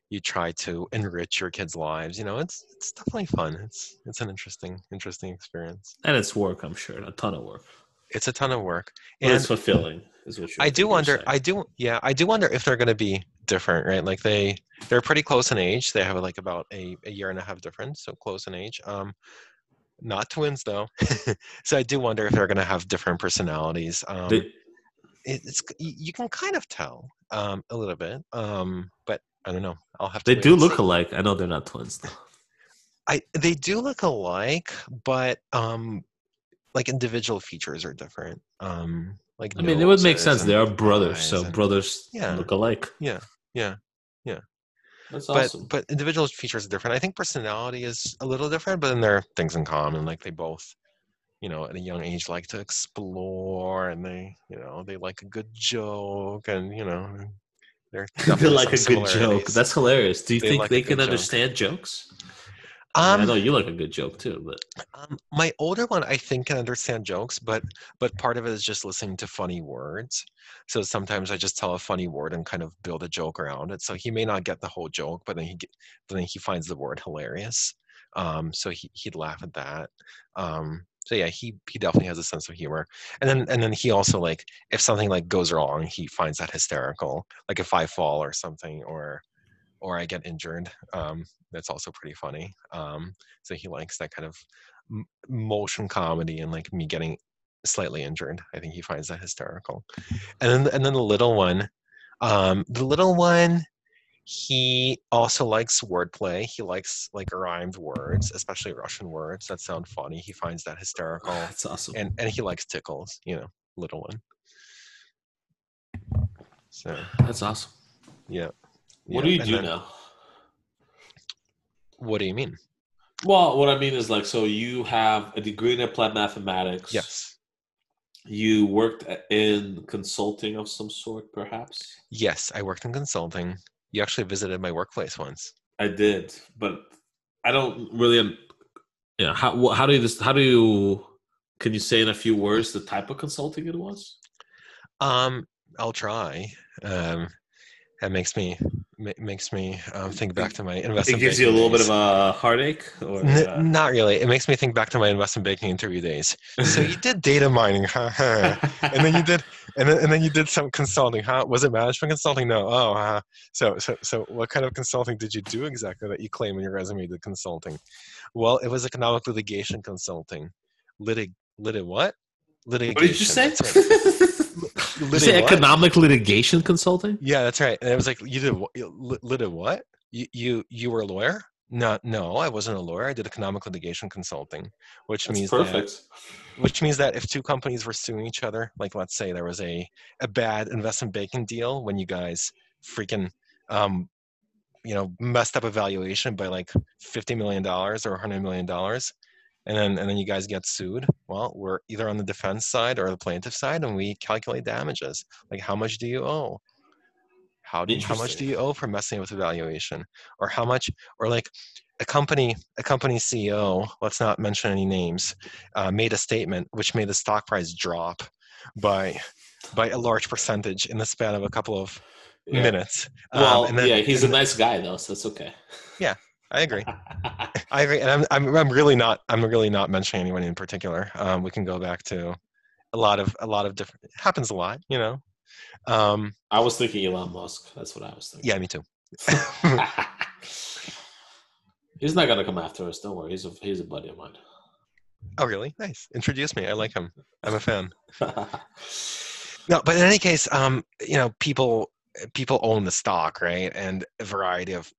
you try to enrich your kids' lives. You know, it's it's definitely fun. It's it's an interesting interesting experience.
and it's work. I'm sure a ton of work.
It's a ton of work,
But
and
it's fulfilling. Is what you're,
I do wonder.
saying.
I do. Yeah, I do wonder if they're going to be different, right? Like they they're pretty close in age. They have like about a, a year and a half difference, so close in age. Um, not twins though. so I do wonder if they're going to have different personalities. Um,
They-
it's you you can kind of tell um, a little bit, um, but I don't know. I'll have to.
they do look alike. I know they're not twins though.
I they do look alike, but um, like individual features are different. Um, like
I mean, it would make sense. They are brothers, so
and-
brothers
Yeah.
look alike.
yeah, yeah.
That's
but
awesome.
but individual features are different. I think personality is a little different, but then there are things in common. Like they both, you know, at a young age like to explore, and they, you know, they like a good joke, and you know, they're
they like a good joke. That's hilarious. Do you
They
think
like
they can
joke.
understand jokes? I, mean, I
um,
know you like a good joke too, but
um, my older one I think can understand jokes, but but part of it is just listening to funny words. So sometimes I just tell a funny word and kind of build a joke around it. So he may not get the whole joke, but then he get, then he finds the word hilarious. Um, so he he'd laugh at that. Um, so yeah, he he definitely has a sense of humor. And then and then he also like if something like goes wrong, he finds that hysterical. Like if I fall or something or or I get injured, um, that's also pretty funny. Um, so he likes that kind of m- motion comedy and like me getting slightly injured. I think he finds that hysterical. And then and then the little one, um, the little one, he also likes wordplay. He likes like rhymed words, especially Russian words that sound funny. He finds that hysterical,
that's awesome.
and and he likes tickles. You know, little one. So
That's awesome.
yeah.
What
yeah,
do you
and
do
then-
now?
What do you mean?
Well, what I mean is like, so you have a degree in applied mathematics.
Yes.
you worked uh, in consulting of some sort, perhaps.
Yes, I worked in consulting. You actually visited my workplace once.
I did, but I don't really. Yeah, how how do you how do you can you say in a few words the type of consulting it was?
Um, I'll try. Um, that makes me makes me um, think back to my investment.
It gives you a little bit of a heartache, or
N-
uh,
not really. It makes me think back to my investment banking interview days. So you did data mining, huh? huh. and then you did, and then, and then you did some consulting, huh? Was it management consulting? No. Oh, uh, so so so what kind of consulting did you do exactly that you claim in your resume did consulting? Well, it was economic litigation consulting. Litig litig what? Litigation.
What did you say?
right.
Did you say economic litigation consulting?
Yeah, that's right. And it was like you did wh- you lit lit a what? You you you were a lawyer? No, no, I wasn't a lawyer. I did economic litigation consulting, which
That's
means that
perfect.
which means that if two companies were suing each other, like let's say there was a a bad investment banking deal when you guys freaking um you know messed up a valuation by like 50 million dollars or 100 million dollars and then and then you guys get sued. Well we're either on the defense side or the plaintiff side and we calculate damages. Like how much do you owe? How, do, how much do you owe for messing with evaluation? Or how much or like a company a company ceo let's not mention any names uh, made a statement which made the stock price drop by by a large percentage in the span of a couple of
Yeah.
minutes. Um,
Well,
then-
yeah, he's a nice guy though, so it's okay.
I agree I agree, and I'm, I'm I'm really not I'm really not mentioning anyone in particular. Um, we can go back to a lot of a lot of different. It happens a lot, you know. Um,
I was thinking Elon Musk. That's what I was thinking.
yeah, me too.
he's not gonna come after us. Don't worry. He's a he's a buddy of mine.
Oh, really? Nice. Introduce me. I like him. I'm a fan. No, but in any case, um, you know, people people own the stock, right? And a variety of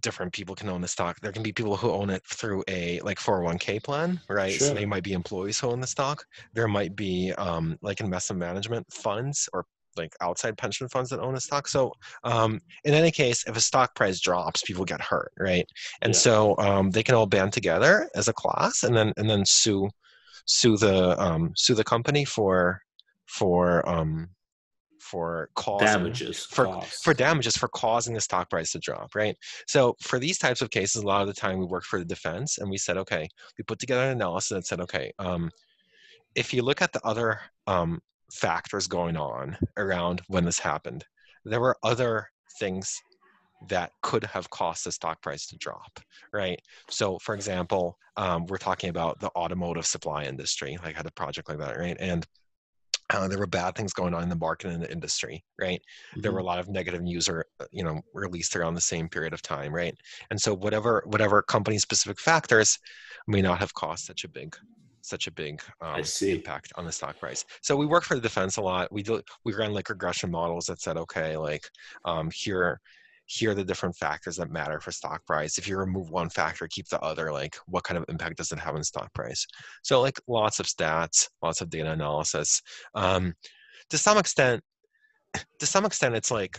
different people can own the stock. There can be people who own it through a like 401k plan, right? So
Sure.
they might be employees who own the stock. There might be um, like investment management funds or like outside pension funds that own a stock. So um, in any case, if a stock price drops, people get hurt, right? And
Yeah.
so um, they can all band together as a class and then and then sue sue the um, sue the company for for um, for causing
Damages
for
costs.
for damages for causing the stock price to drop, right? So for these types of cases, a lot of the time we worked for the defense and we said, okay, we put together an analysis that said, okay, um, if you look at the other um, factors going on around when this happened, there were other things that could have caused the stock price to drop, right? So, for example, um, we're talking about the automotive supply industry, like had a project like that, right? And uh, there were bad things going on in the market and the industry, right? there were a lot of negative news or uh, you know released around the same period of time right? And so whatever whatever company specific factors may not have caused such a big such a big um, impact on the stock price. So we worked for the defense a lot. We do we ran like regression models that said okay like um, here here are the different factors that matter for stock price. If you remove one factor keep the other like what kind of impact does it have on stock price? So like lots of stats lots of data analysis. Um, to some extent to some extent it's like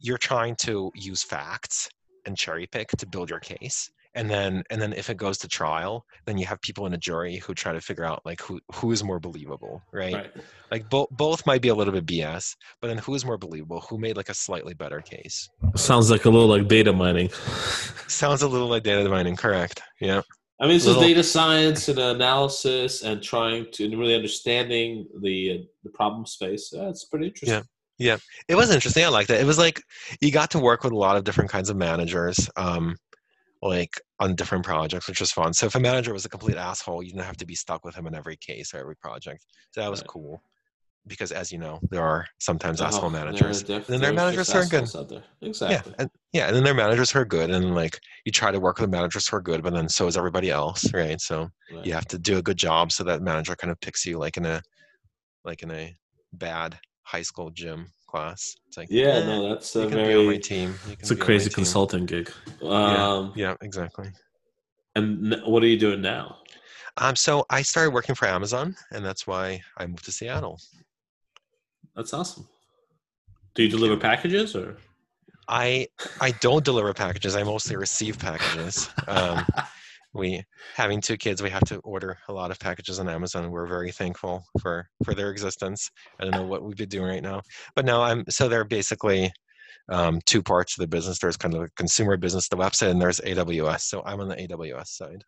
you're trying to use facts and cherry pick to build your case and then and then if it goes to trial then you have people in a jury who try to figure out like who who is more believable right,
Right.
like both both might be a little bit bs but then who is more believable who made like a slightly better case
Sounds like a little like data mining.
sounds a little like data mining correct yeah
I mean, it's just
Little-
data science and analysis and trying to and really understanding the uh, the problem space. Yeah, it's pretty interesting. Yeah.
It was interesting i liked it it was like you got to work with a lot of different kinds of managers um like on different projects which was fun. So if a manager was a complete asshole you didn't have to be stuck with him in every case or every project. So that was
Right.
cool. Because as you know there are sometimes
Oh,
asshole managers
def-
and their managers are good.
there.
yeah and yeah and then their managers are good and like you try to work with the managers who are good but then so is everybody else right? So
Right.
you have to do a good job so that manager kind of picks you like in a like in a bad high school gym class it's like
Yeah,
eh,
no, that's a
be on my
very
team
it's a crazy consulting gig. Um,
yeah exactly
And what are you doing now?
um so i started working for amazon and that's why i moved to seattle
That's awesome. Do you deliver packages or?
i i don't deliver packages i mostly receive packages um we having two kids, we have to order a lot of packages on Amazon. We're very thankful for for their existence. I don't know what we'd be doing right now, but no, I'm so they're basically um, two parts of the business. There's kind of a consumer business, the website, and there's AWS. So I'm on the AWS side.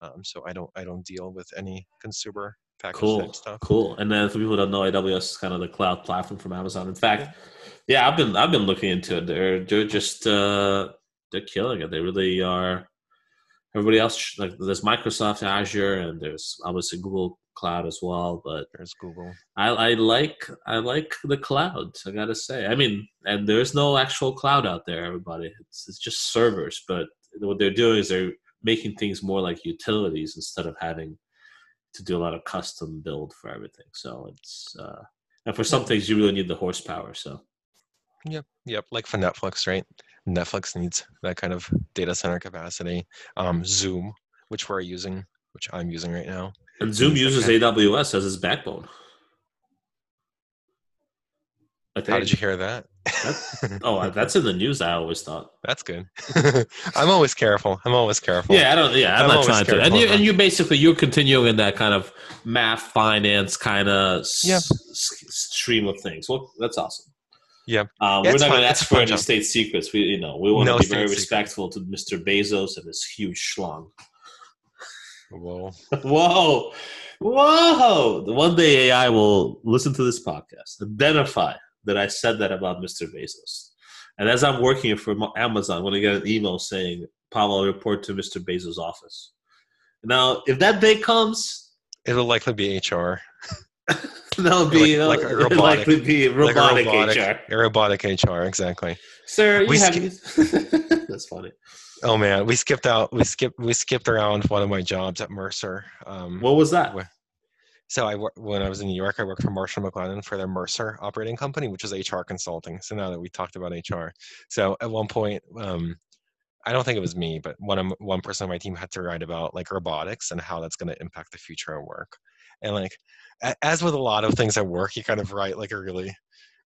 Um, so I don't I don't deal with any consumer package
cool
type stuff.
cool and then for people who don't know aws is kind of the cloud platform from amazon in fact yeah i've been i've been looking into it they're they're just uh they're killing it they really are everybody else like there's microsoft azure and there's obviously google cloud as well but
There's Google.
i i like i like the cloud i gotta say i mean and there's no actual cloud out there everybody it's, it's just servers but what they're doing is they're making things more like utilities instead of having to do a lot of custom build for everything. So it's uh, and for some things you really need the horsepower. So
Yep, yep. Like for Netflix, right? Netflix needs that kind of data center capacity. Um, Zoom, which we're using, which I'm using right now.
and Zoom uses AWS as its backbone.
How did you hear that?
Oh, that's in the news. I always thought.
That's good. I'm always careful. I'm always careful.
Yeah, I don't. Yeah, I'm,
I'm
not trying to. And you, and you basically you're continuing in that kind of math, finance kind of
Yeah.
s- stream of things. Well, that's awesome.
Yeah.
Um, we're not going to ask for any
job.
state secrets. We, you know, we want to
No
be very
secrets.
respectful to Mr. Bezos and his huge schlong.
Whoa.
Whoa, whoa! The one day AI will listen to this podcast, identify that I said that about Mr. Bezos, and as I'm working for Amazon, when I get an email saying, "Pavel, report to Mr. Bezos' office." Now, if that day comes,
It'll likely be HR.
that'll be
Like- like a robotic-
likely be
like a
robotic,
robotic-
HR.
A robotic HR, exactly.
Sir, you
We
have that's funny.
Oh man, we skipped out. We skipped. We skipped around one of my jobs at Mercer. Um,
What was that?
So I when I was in New York, I worked for Marsh & McLennan for their Mercer operating company, which is HR consulting. So now that we talked about HR, so at one point, um, I don't think it was me, but one of one person on my team had to write about like robotics and how that's going to impact the future of work. And like, as with a lot of things at work, you kind of write like a really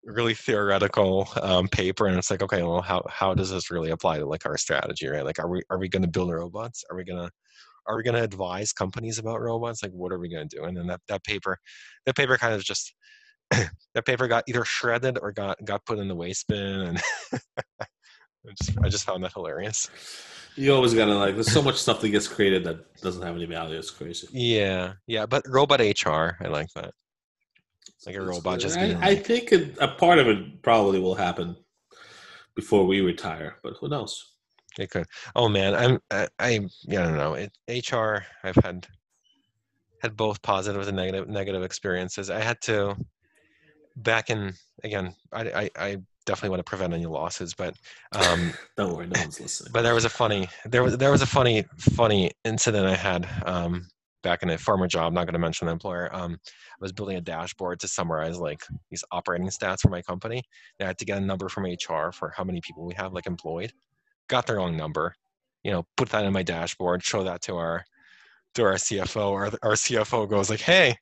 really theoretical um, paper and it's like okay well how, how does this really apply to like our strategy right? Like are we are we going to build robots? Are we going to are we going to advise companies about robots? Like what are we going to do? And then that, that paper that paper kind of just that paper got either shredded or got got put in the waste bin and just I just found that hilarious.
You always gotta like. There's so much stuff that gets created that doesn't have any value. It's crazy.
Yeah, yeah, but robot HR, I like that. It's Like a
It's-
robot just
I, I think it, a part of it probably will happen before we retire, but who knows?
It could. Oh man, I'm I, I yeah, I don't know. It, HR, I've had had both positive and negative negative experiences. I had to back in again. I I, I definitely want to prevent any losses, but um,
Don't worry, no one's listening.
but there was a funny there was there was a funny funny incident I had um, back in a former job. Not going to mention the employer. Um, I was building a dashboard to summarize like these operating stats for my company. I had to get a number from HR for how many people we have like employed. Got the wrong number. You know, put that in my dashboard. Show that to our to our CFO. Our our CFO goes like, "Hey,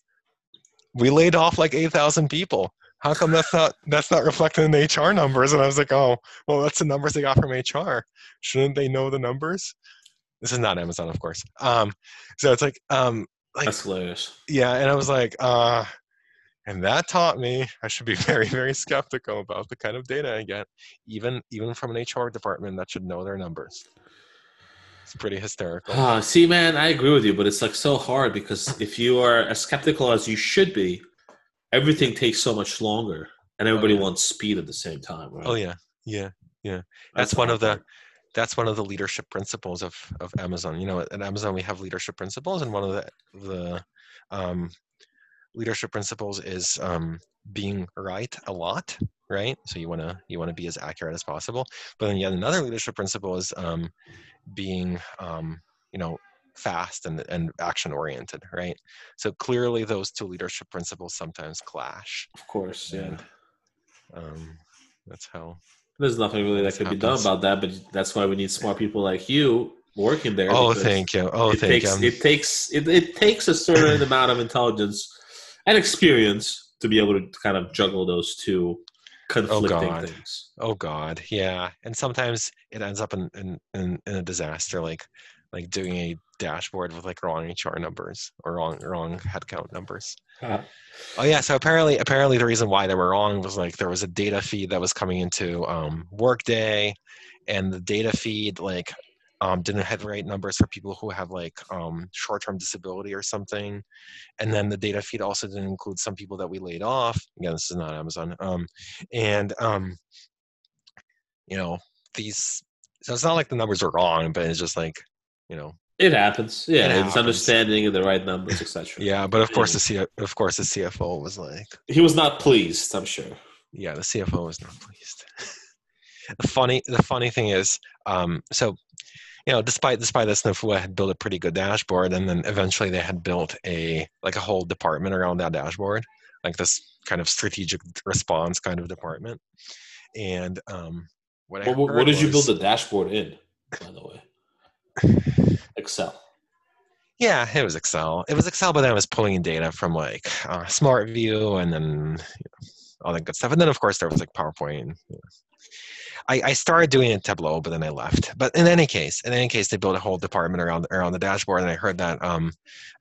we laid off like eight thousand people." How come that's not that's not reflected in the HR numbers? And I was like, oh, well, that's the numbers they got from HR. Shouldn't they know the numbers? This is not Amazon, of course. Um, so it's like, um, like
That's hilarious.
yeah, and I was like, uh, and that taught me I should be very, very skeptical about the kind of data I get, even even from an HR department that should know their numbers. It's pretty hysterical.
Ah, see, man, I agree with you, but it's like so hard because if you are as skeptical as you should be, everything takes so much longer, and everybody
yeah.
wants speed at the same time. Right?
Oh yeah, yeah. Yeah. That's one of the- that's one of the leadership principles of, of Amazon. You know, at Amazon we have leadership principles, and one of the the um, leadership principles is um, being right a lot. Right, so you want to you want to be as accurate as possible. But then yet another leadership principle is um, being um, you know fast and and action oriented. Right, so clearly those two leadership principles sometimes clash.
Of course, yeah.
And, um, that's how
There's nothing really that
This
could be done about that, but that's why we need smart people like you working there.
Oh, thank you. Oh,
it
thank
takes
you.
it takes it, it takes a certain amount of intelligence and experience to be able to kind of juggle those two conflicting
Oh, God.
things.
Oh God, yeah. And sometimes it ends up in in, in, in a disaster. Like like doing a dashboard with like wrong HR numbers or wrong wrong headcount numbers.
Uh,
Oh yeah, so apparently apparently the reason why they were wrong was like there was a data feed that was coming into um, Workday, and the data feed like um, didn't have the right numbers for people who have like um, short-term disability or something, and then the data feed also didn't include some people that we laid off. Again, this is not Amazon, um, and um, you know these. So it's not like the numbers were wrong, but it's just like you know
it happens. Yeah,
It
it's
happens.
understanding the right numbers, etc.
yeah. But of course the C- of course the CFO was like.
He was not pleased, I'm sure.
yeah the cfo was not pleased the funny the funny thing is um so you know despite despite this Nafua had built a pretty good dashboard and then eventually they had built a like a whole department around that dashboard like this kind of strategic response kind of department and um what, I
What, what, did you build
was-
the dashboard in, by the way? Excel.
Yeah, it was Excel. It was Excel, but then I was pulling in data from like uh, Smart View and then you know, all that good stuff. And then of course there was like PowerPoint. You know. I, I started doing it in Tableau, but then I left. But in any case, in any case, they built a whole department around around the dashboard, and I heard that um,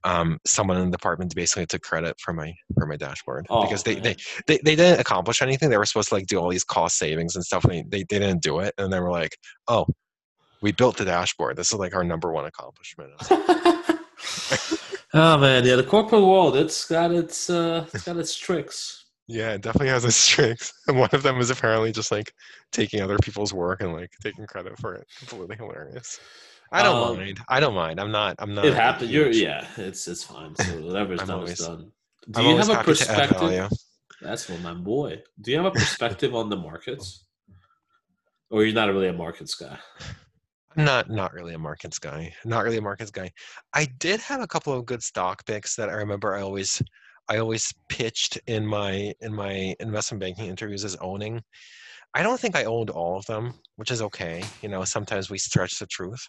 um, someone in the department basically took credit for my for my dashboard
Oh,
because they, they they they didn't accomplish anything. They were supposed to like do all these cost savings and stuff, and they, they, they didn't do it. And they were like, "Oh, we built the dashboard. This is like our number one accomplishment." I was like,
oh man, yeah, the corporate world, it's got its uh it's got its tricks.
Yeah, it definitely has its tricks. And one of them is apparently just like taking other people's work and like taking credit for it. Completely hilarious. I don't
Um,
mind. I don't mind. I'm not. I'm not.
It happened. You're yeah, it's it's fine. So whatever's done
always-
is done. Do
I'm
you have a perspective? That's what my boy. Do you have a perspective on the markets? Or you're not really a markets guy?
Not not really a markets guy. Not really a markets guy. I did have a couple of good stock picks that I remember. I always I always pitched in my in my investment banking interviews as owning. I don't think I owned all of them, which is okay. You know, sometimes we stretch the truth.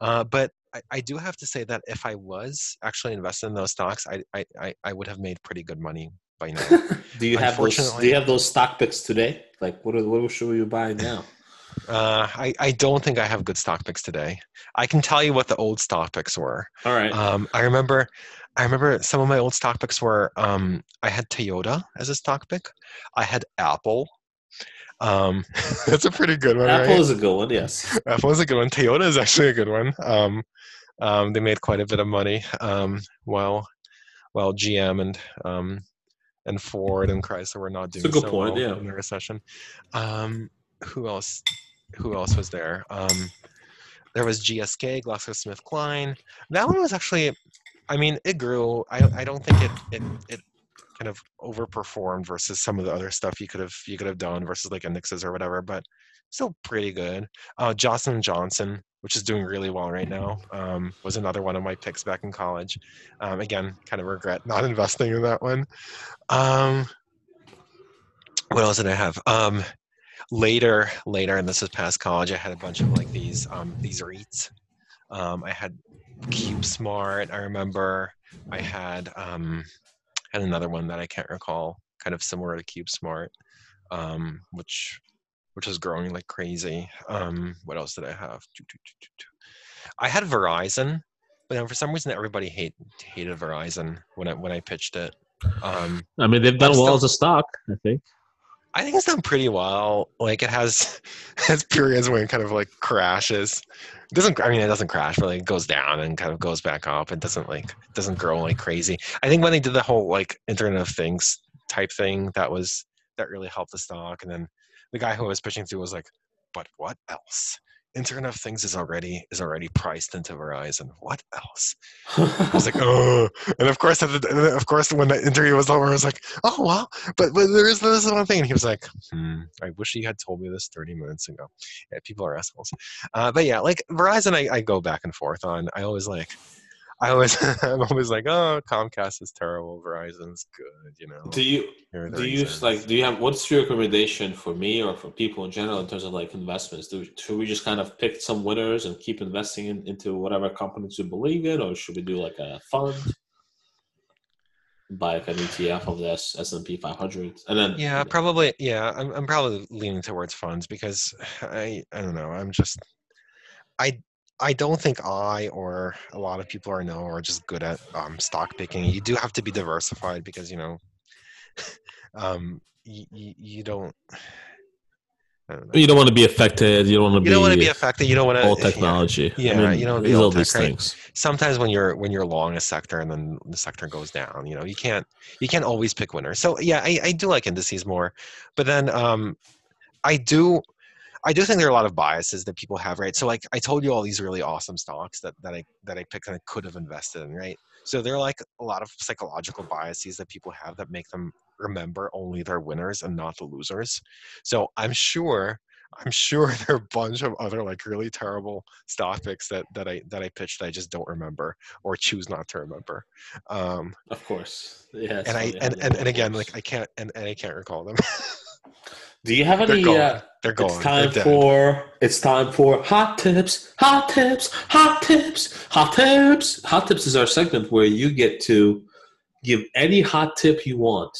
Uh, but I, I do have to say that if I was actually invested in those stocks, I I, I, I would have made pretty good money by now.
do you have those? Do you have those stock picks today? Like what? Are, what should you buy now?
Uh, I, I don't think I have good stock picks today. I can tell you what the old stock picks were.
All right.
Um, I remember, I remember some of my old stock picks were um, I had Toyota as a stock pick. I had Apple. Um, that's a pretty good one,
Apple
right?
is a good one. Yes.
Apple is a good one. Toyota is actually a good one. Um, um, they made quite a bit of money. Um, while while GM and um, and Ford and Chrysler were not doing
It's a good
so
point,
well
yeah.
in the recession. Um, who else? Who else was there? Um, there was GSK, GlaxoSmithKline. That one was actually, I mean, it grew. I, I don't think it, it it kind of overperformed versus some of the other stuff you could have you could have done versus like indexes or whatever, but still pretty good. Uh, Johnson Johnson, which is doing really well right now, um, was another one of my picks back in college. Um, again, kind of regret not investing in that one. Um, what else did I have? Um, later, later, and this is past college, I had a bunch of like these um, these REITs. Um, I had CubeSmart. I remember I had um, had another one that I can't recall, kind of similar to CubeSmart, um, which which was growing like crazy. Um, what else did I have? I had Verizon, but then for some reason everybody hate hated Verizon when I when I pitched it. Um,
I mean, they've done well as a stock. I think.
I think it's done pretty well. Like it has has periods when it kind of like crashes. It doesn't I mean it doesn't crash, but like it goes down and kind of goes back up. It doesn't like doesn't grow like crazy. I think when they did the whole like Internet of Things type thing, that was that really helped the stock. And then the guy who was pushing through was like, but what else? Internet of Things is already is already priced into Verizon. What else? I was like, oh, and of course, at the, of course, when the interview was over, I was like, oh well, but but there is this one thing, and he was like, hmm, I wish he had told me this thirty minutes ago. Yeah, people are assholes. Uh, but yeah, like Verizon, I, I go back and forth on. I always like, I always, I'm always like, oh, Comcast is terrible, Verizon's good, you know.
do you
here are the
do you like do you have what's your recommendation for me or for people in general in terms of like investments? Do should we just kind of pick some winners and keep investing in, into whatever companies we believe in, or should we do like a fund? Buy like an ETF of this S and P 500, and then
Yeah, probably. Yeah, I'm I'm probably leaning towards funds because I I don't know. I'm just I I don't think I or a lot of people I know are just good at um, stock picking. You do have to be diversified because you know, um, you, you, you don't. Don't.
You don't want to be affected. You don't want to
You
be,
don't want to be affected. You don't want to.
all technology.
Yeah,
I mean,
you don't wanna be
these
all
these
right?
things.
sometimes when you're when you're long a sector and then the sector goes down you know you can't you can't always pick winners so yeah i, I do like indices more but then um i do i do think there are a lot of biases that people have right so like i told you all these really awesome stocks that, that i that i picked and i could have invested in right so there are like a lot of psychological biases that people have that make them remember only their winners and not the losers so i'm sure I'm sure there are a bunch of other like really terrible stock picks that that I that I pitched that I just don't remember or choose not to remember. Um,
Of course. Yeah.
and I and, and, and again like I can't and, and I can't recall them.
do you have
they're
any?
gone.
Uh,
They're
it's time
They're
for it's time for hot tips, hot tips, hot tips, hot tips. Hot tips is our segment where you get to give any hot tip you want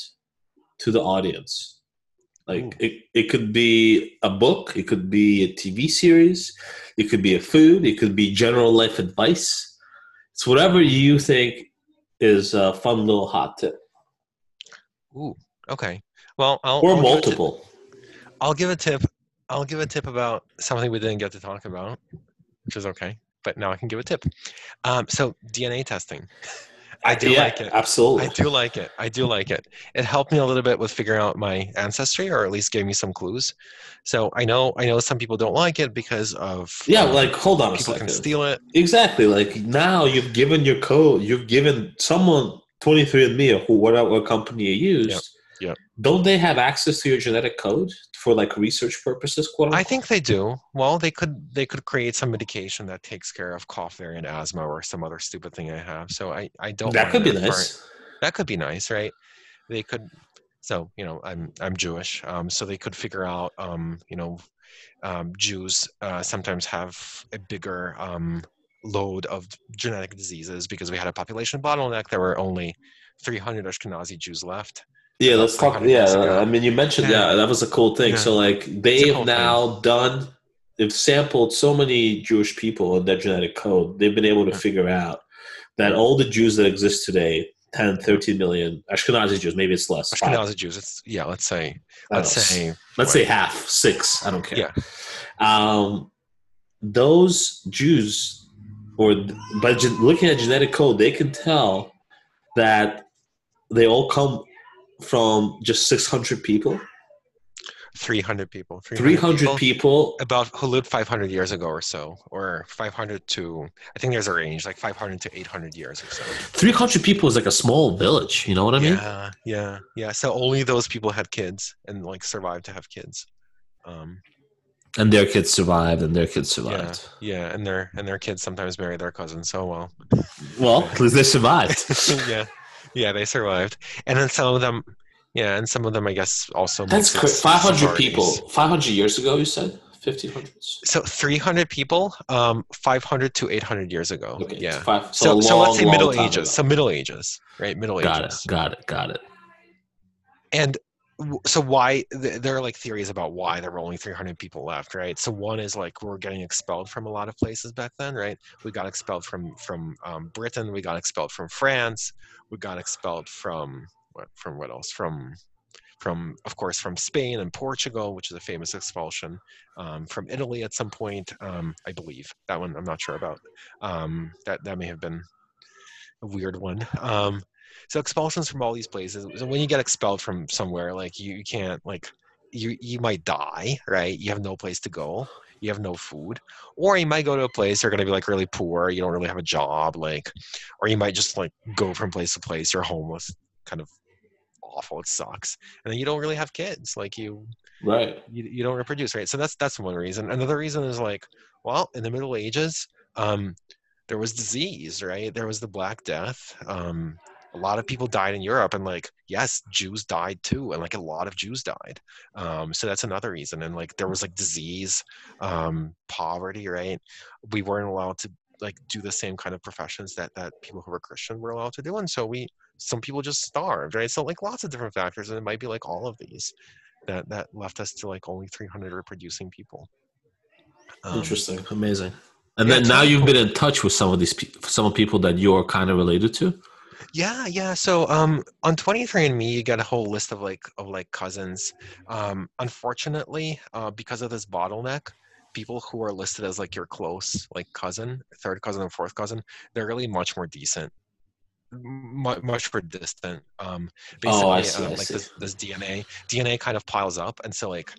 to the audience. Like it, it could be a book, it could be a TV series, it could be a food, it could be general life advice. It's whatever you think is a fun little hot tip,
Ooh, okay. Well, I'll
or
I'll give
multiple.
I'll give a tip. I'll give a tip about something we didn't get to talk about, which is okay. But now I can give a tip. Um, so DNA testing. I do
Yeah,
like it.
Absolutely.
I do like it. I do like it. It helped me a little bit with figuring out my ancestry, or at least gave me some clues. So I know I know some people don't like it because of
Yeah,
um,
like hold on a
people can steal it.
Exactly. Like now you've given your code, you've given someone 23andMe or whatever company you used.
yep.
Don't they have access to your genetic code for like research purposes, quote
I think they do. Well, they could they could create some medication that takes care of cough variant asthma or some other stupid thing I have. So I I don't.
that could be
part.
nice.
that could be nice right they could so you know i'm i'm jewish um, so they could figure out um, you know um, jews uh, sometimes have a bigger um, load of genetic diseases because we had a population bottleneck there were only 300 ashkenazi jews left
Yeah, let's talk.
500 years ago.
Yeah, I mean, you mentioned
Yeah.
yeah, that was a cool thing.
Yeah.
So like they've
cool
now done, they've sampled so many Jewish people in their genetic code. They've been able to
Yeah.
figure out that all the Jews that exist today, 10, 13 million Ashkenazi Jews, maybe it's less. five,
ashkenazi jews it's yeah let's say let's
know,
say
let's say half, six. I don't care.
Yeah.
Um, those Jews, or by gen- looking at genetic code, they can tell that they all come from just 600 people,
300 people
300 people.
about who 500 years ago or so or 500 to i think there's a range like 500 to 800 years or so
300 people is like a small village. You know what I mean?
yeah yeah yeah so only those people had kids and like survived to have kids um
And their kids survived, and their kids
yeah
survived.
yeah and their and their kids sometimes marry their cousins so well
Well, at least they survived.
yeah yeah they survived and then some of them yeah and some of them i guess also
That's
mixed
500 people. 500 years ago, you said? 1500s?
so 300 people um 500 to 800 years ago
Okay.
yeah
Five,
so, so
long,
let's say middle ages
ago.
so middle ages right middle Ages.
Got it. Got it. Got it.
and so why there are like theories about why there were only 300 people left right? So one is like we're getting expelled from a lot of places back then right? We got expelled from from um, britain we got expelled from france we got expelled from what from what else? From from of course from spain and portugal which is a famous expulsion um, from italy at some point um, i believe. That one i'm not sure about. Um, that that may have been a weird one. Um, so expulsions from all these places. So when you get expelled from somewhere, like you, you can't like you you might die, right? You have no place to go. You have no food, or you might go to a place you're going to be like really poor. You don't really have a job, like, or you might just like go from place to place. You're homeless, kind of awful. It sucks, and then you don't really have kids. Like you
Right.
you, you don't reproduce right so that's that's one reason another reason is like well in the middle ages um there was disease right there was the black death um a lot of people died in europe and like yes jews died too and like a lot of jews died um so that's another reason and like there was like disease um poverty right we weren't allowed to like do the same kind of professions that that people who were christian were allowed to do and so we some people just starved right so like lots of different factors and it might be like all of these that that left us to like only 300 reproducing people um,
Interesting. Amazing. And
Yeah,
then now you've been in touch with some of these pe- some people that you're kind of related to.
Yeah, yeah. So um on 23andMe you get a whole list of like of like cousins. Um unfortunately, uh because of this bottleneck, people who are listed as like your close like cousin, third cousin and fourth cousin, they're really much more decent. Much, much more distant. Um basically
Oh, I see,
uh, like this, this DNA DNA kind of piles up and so like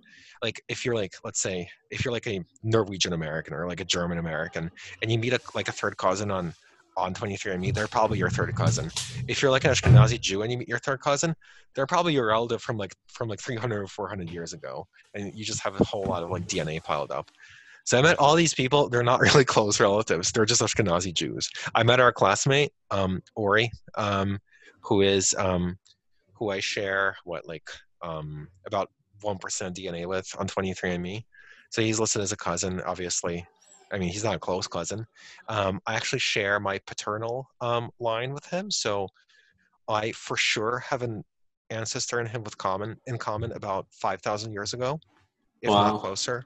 like if you're like let's say if you're like a Norwegian American or like a German American and you meet a like a third cousin on on 23andMe, they're probably your third cousin. If you're like an Ashkenazi Jew and you meet your third cousin, they're probably your relative from like from like 300 or 400 years ago, and you just have a whole lot of like DNA piled up. So I met all these people. They're not really close relatives. They're just Ashkenazi Jews. I met our classmate, um, Ori, um, who is um, who I share what like um, about one percent DNA with on 23andMe. So he's listed as a cousin, obviously. I mean, he's not a close cousin. Um, I actually share my paternal um, line with him, so I for sure have an ancestor in him with common in common about five thousand years ago, if
Wow.
not closer.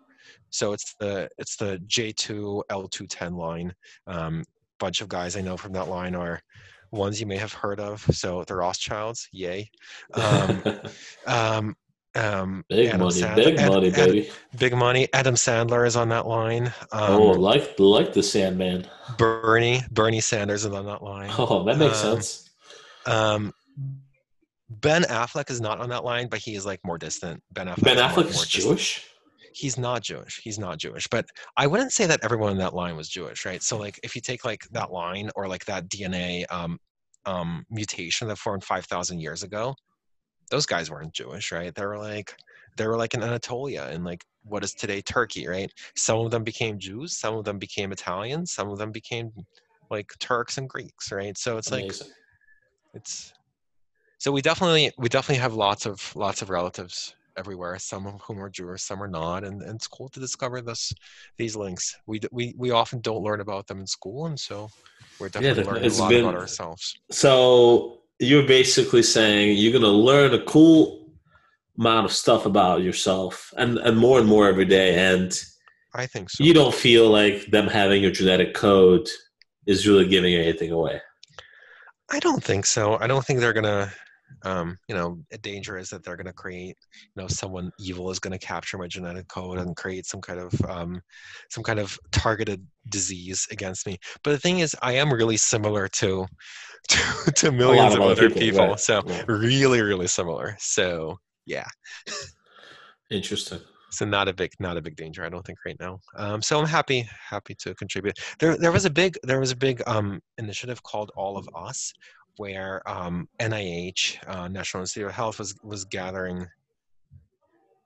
So it's the it's the J two L two ten line. Um, bunch of guys I know from that line are ones you may have heard of. So the Rothschilds, yay. Um, um, um,
big
Adam
money,
Sandler-
big money, baby.
big money. Adam Sandler is on that line. Um,
oh, like like the Sandman.
Bernie Bernie Sanders is on that line.
Oh, that makes
Um,
sense.
Um, Ben Affleck is not on that line, but he is like more distant. Ben Affleck.
Ben
is more-
Affleck
more
is
distant.
Jewish.
He's not Jewish. He's not Jewish. But I wouldn't say that everyone in that line was Jewish, right? So like if you take like that line or like that DNA um, um, mutation that formed five thousand years ago, those guys weren't Jewish, right? They were like they were like in Anatolia and like what is today Turkey, right? Some of them became Jews, some of them became Italians, some of them became like Turks and Greeks, right? So it's like it's so we definitely we definitely have lots of lots of relatives everywhere some of whom are jewish some are not and, and it's cool to discover this these links we we we often don't learn about them in school and so we're definitely
the-
learning a lot
been-
about ourselves
So you're basically saying you're gonna learn a cool amount of stuff about yourself, and and more and more every day, and
i think so
you don't feel like them having your genetic code is really giving anything away.
i don't think so i don't think they're gonna um, you know, a danger is that they're going to create, you know, someone evil is going to capture my genetic code and create some kind of, um, some kind of targeted disease against me. But the thing is, I am really similar to, to, to millions of
other
other
people,
people.
right,
So
yeah.
really, really similar. So yeah,
Interesting.
so not a big, not a big danger. I don't think right now. Um, so I'm happy, happy to contribute. There, there was a big, there was a big um, initiative called All of Us, where um, NIH, uh, National Institute of Health, was was gathering.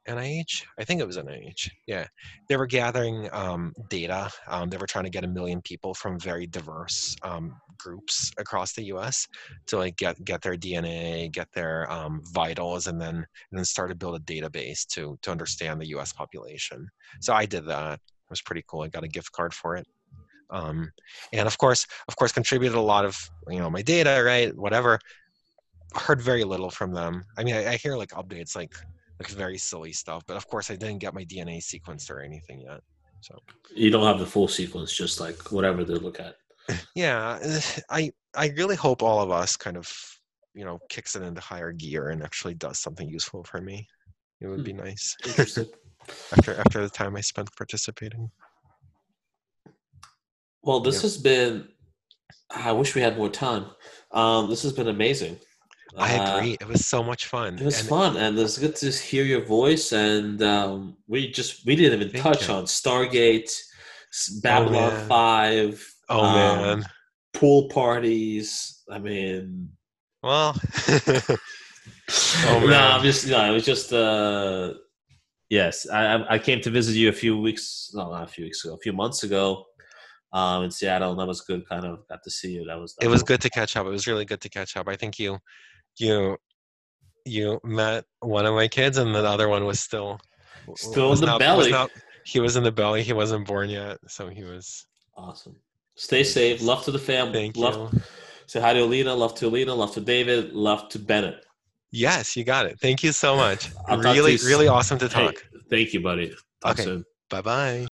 NIH, I think it was NIH. Yeah, they were gathering um, data. Um, they were trying to get a million people from very diverse um, groups across the U.S. to like get get their DNA, get their um, vitals, and then and then start to build a database to to understand the U.S. population. So I did that. It was pretty cool. I got a gift card for it. Um, and of course, of course, contributed a lot of you know my data, right? Whatever. Heard very little from them. I mean, I, I hear like updates, like like very silly stuff, but of course, I didn't get my DNA sequenced or anything yet. So
You don't have the full sequence, just like whatever they look at.
yeah, I I really hope all of us kind of you know kicks it into higher gear and actually does something useful for me. It would be nice after after the time I spent participating.
Well, this
Yeah.
has been. I wish we had more time. Um, this has been amazing.
I
Uh,
agree. It was so much fun.
It was
and
fun, and it's good to hear your voice. And um, we just we didn't even touch
you.
on Stargate, s- Babylon
man.
Five.
Oh
um,
man.
pool parties. I mean,
Well.
no,
oh man.
I'm just no. It was just uh, yes. I I- I came to visit you a few weeks, no, not a few weeks ago, a few months ago, um, in Seattle, and that was good. Kind of got to see you. That was that
it was good to catch up. It was really good to catch up. I think you, you, you met one of my kids, and the other one was still
Still
was
in the
not- was
belly.
not- he was in the belly. He wasn't born yet, so he was.
Awesome. Stay safe. Love to the family.
Thank
love,
you.
Say hi to Alina. Love to Alina. Love to David. Love to Bennett.
Yes, you got it. Thank you so much.
I'll
really, really awesome to
Hey,
talk.
thank you, buddy. Talk
Okay.
soon.
Bye bye.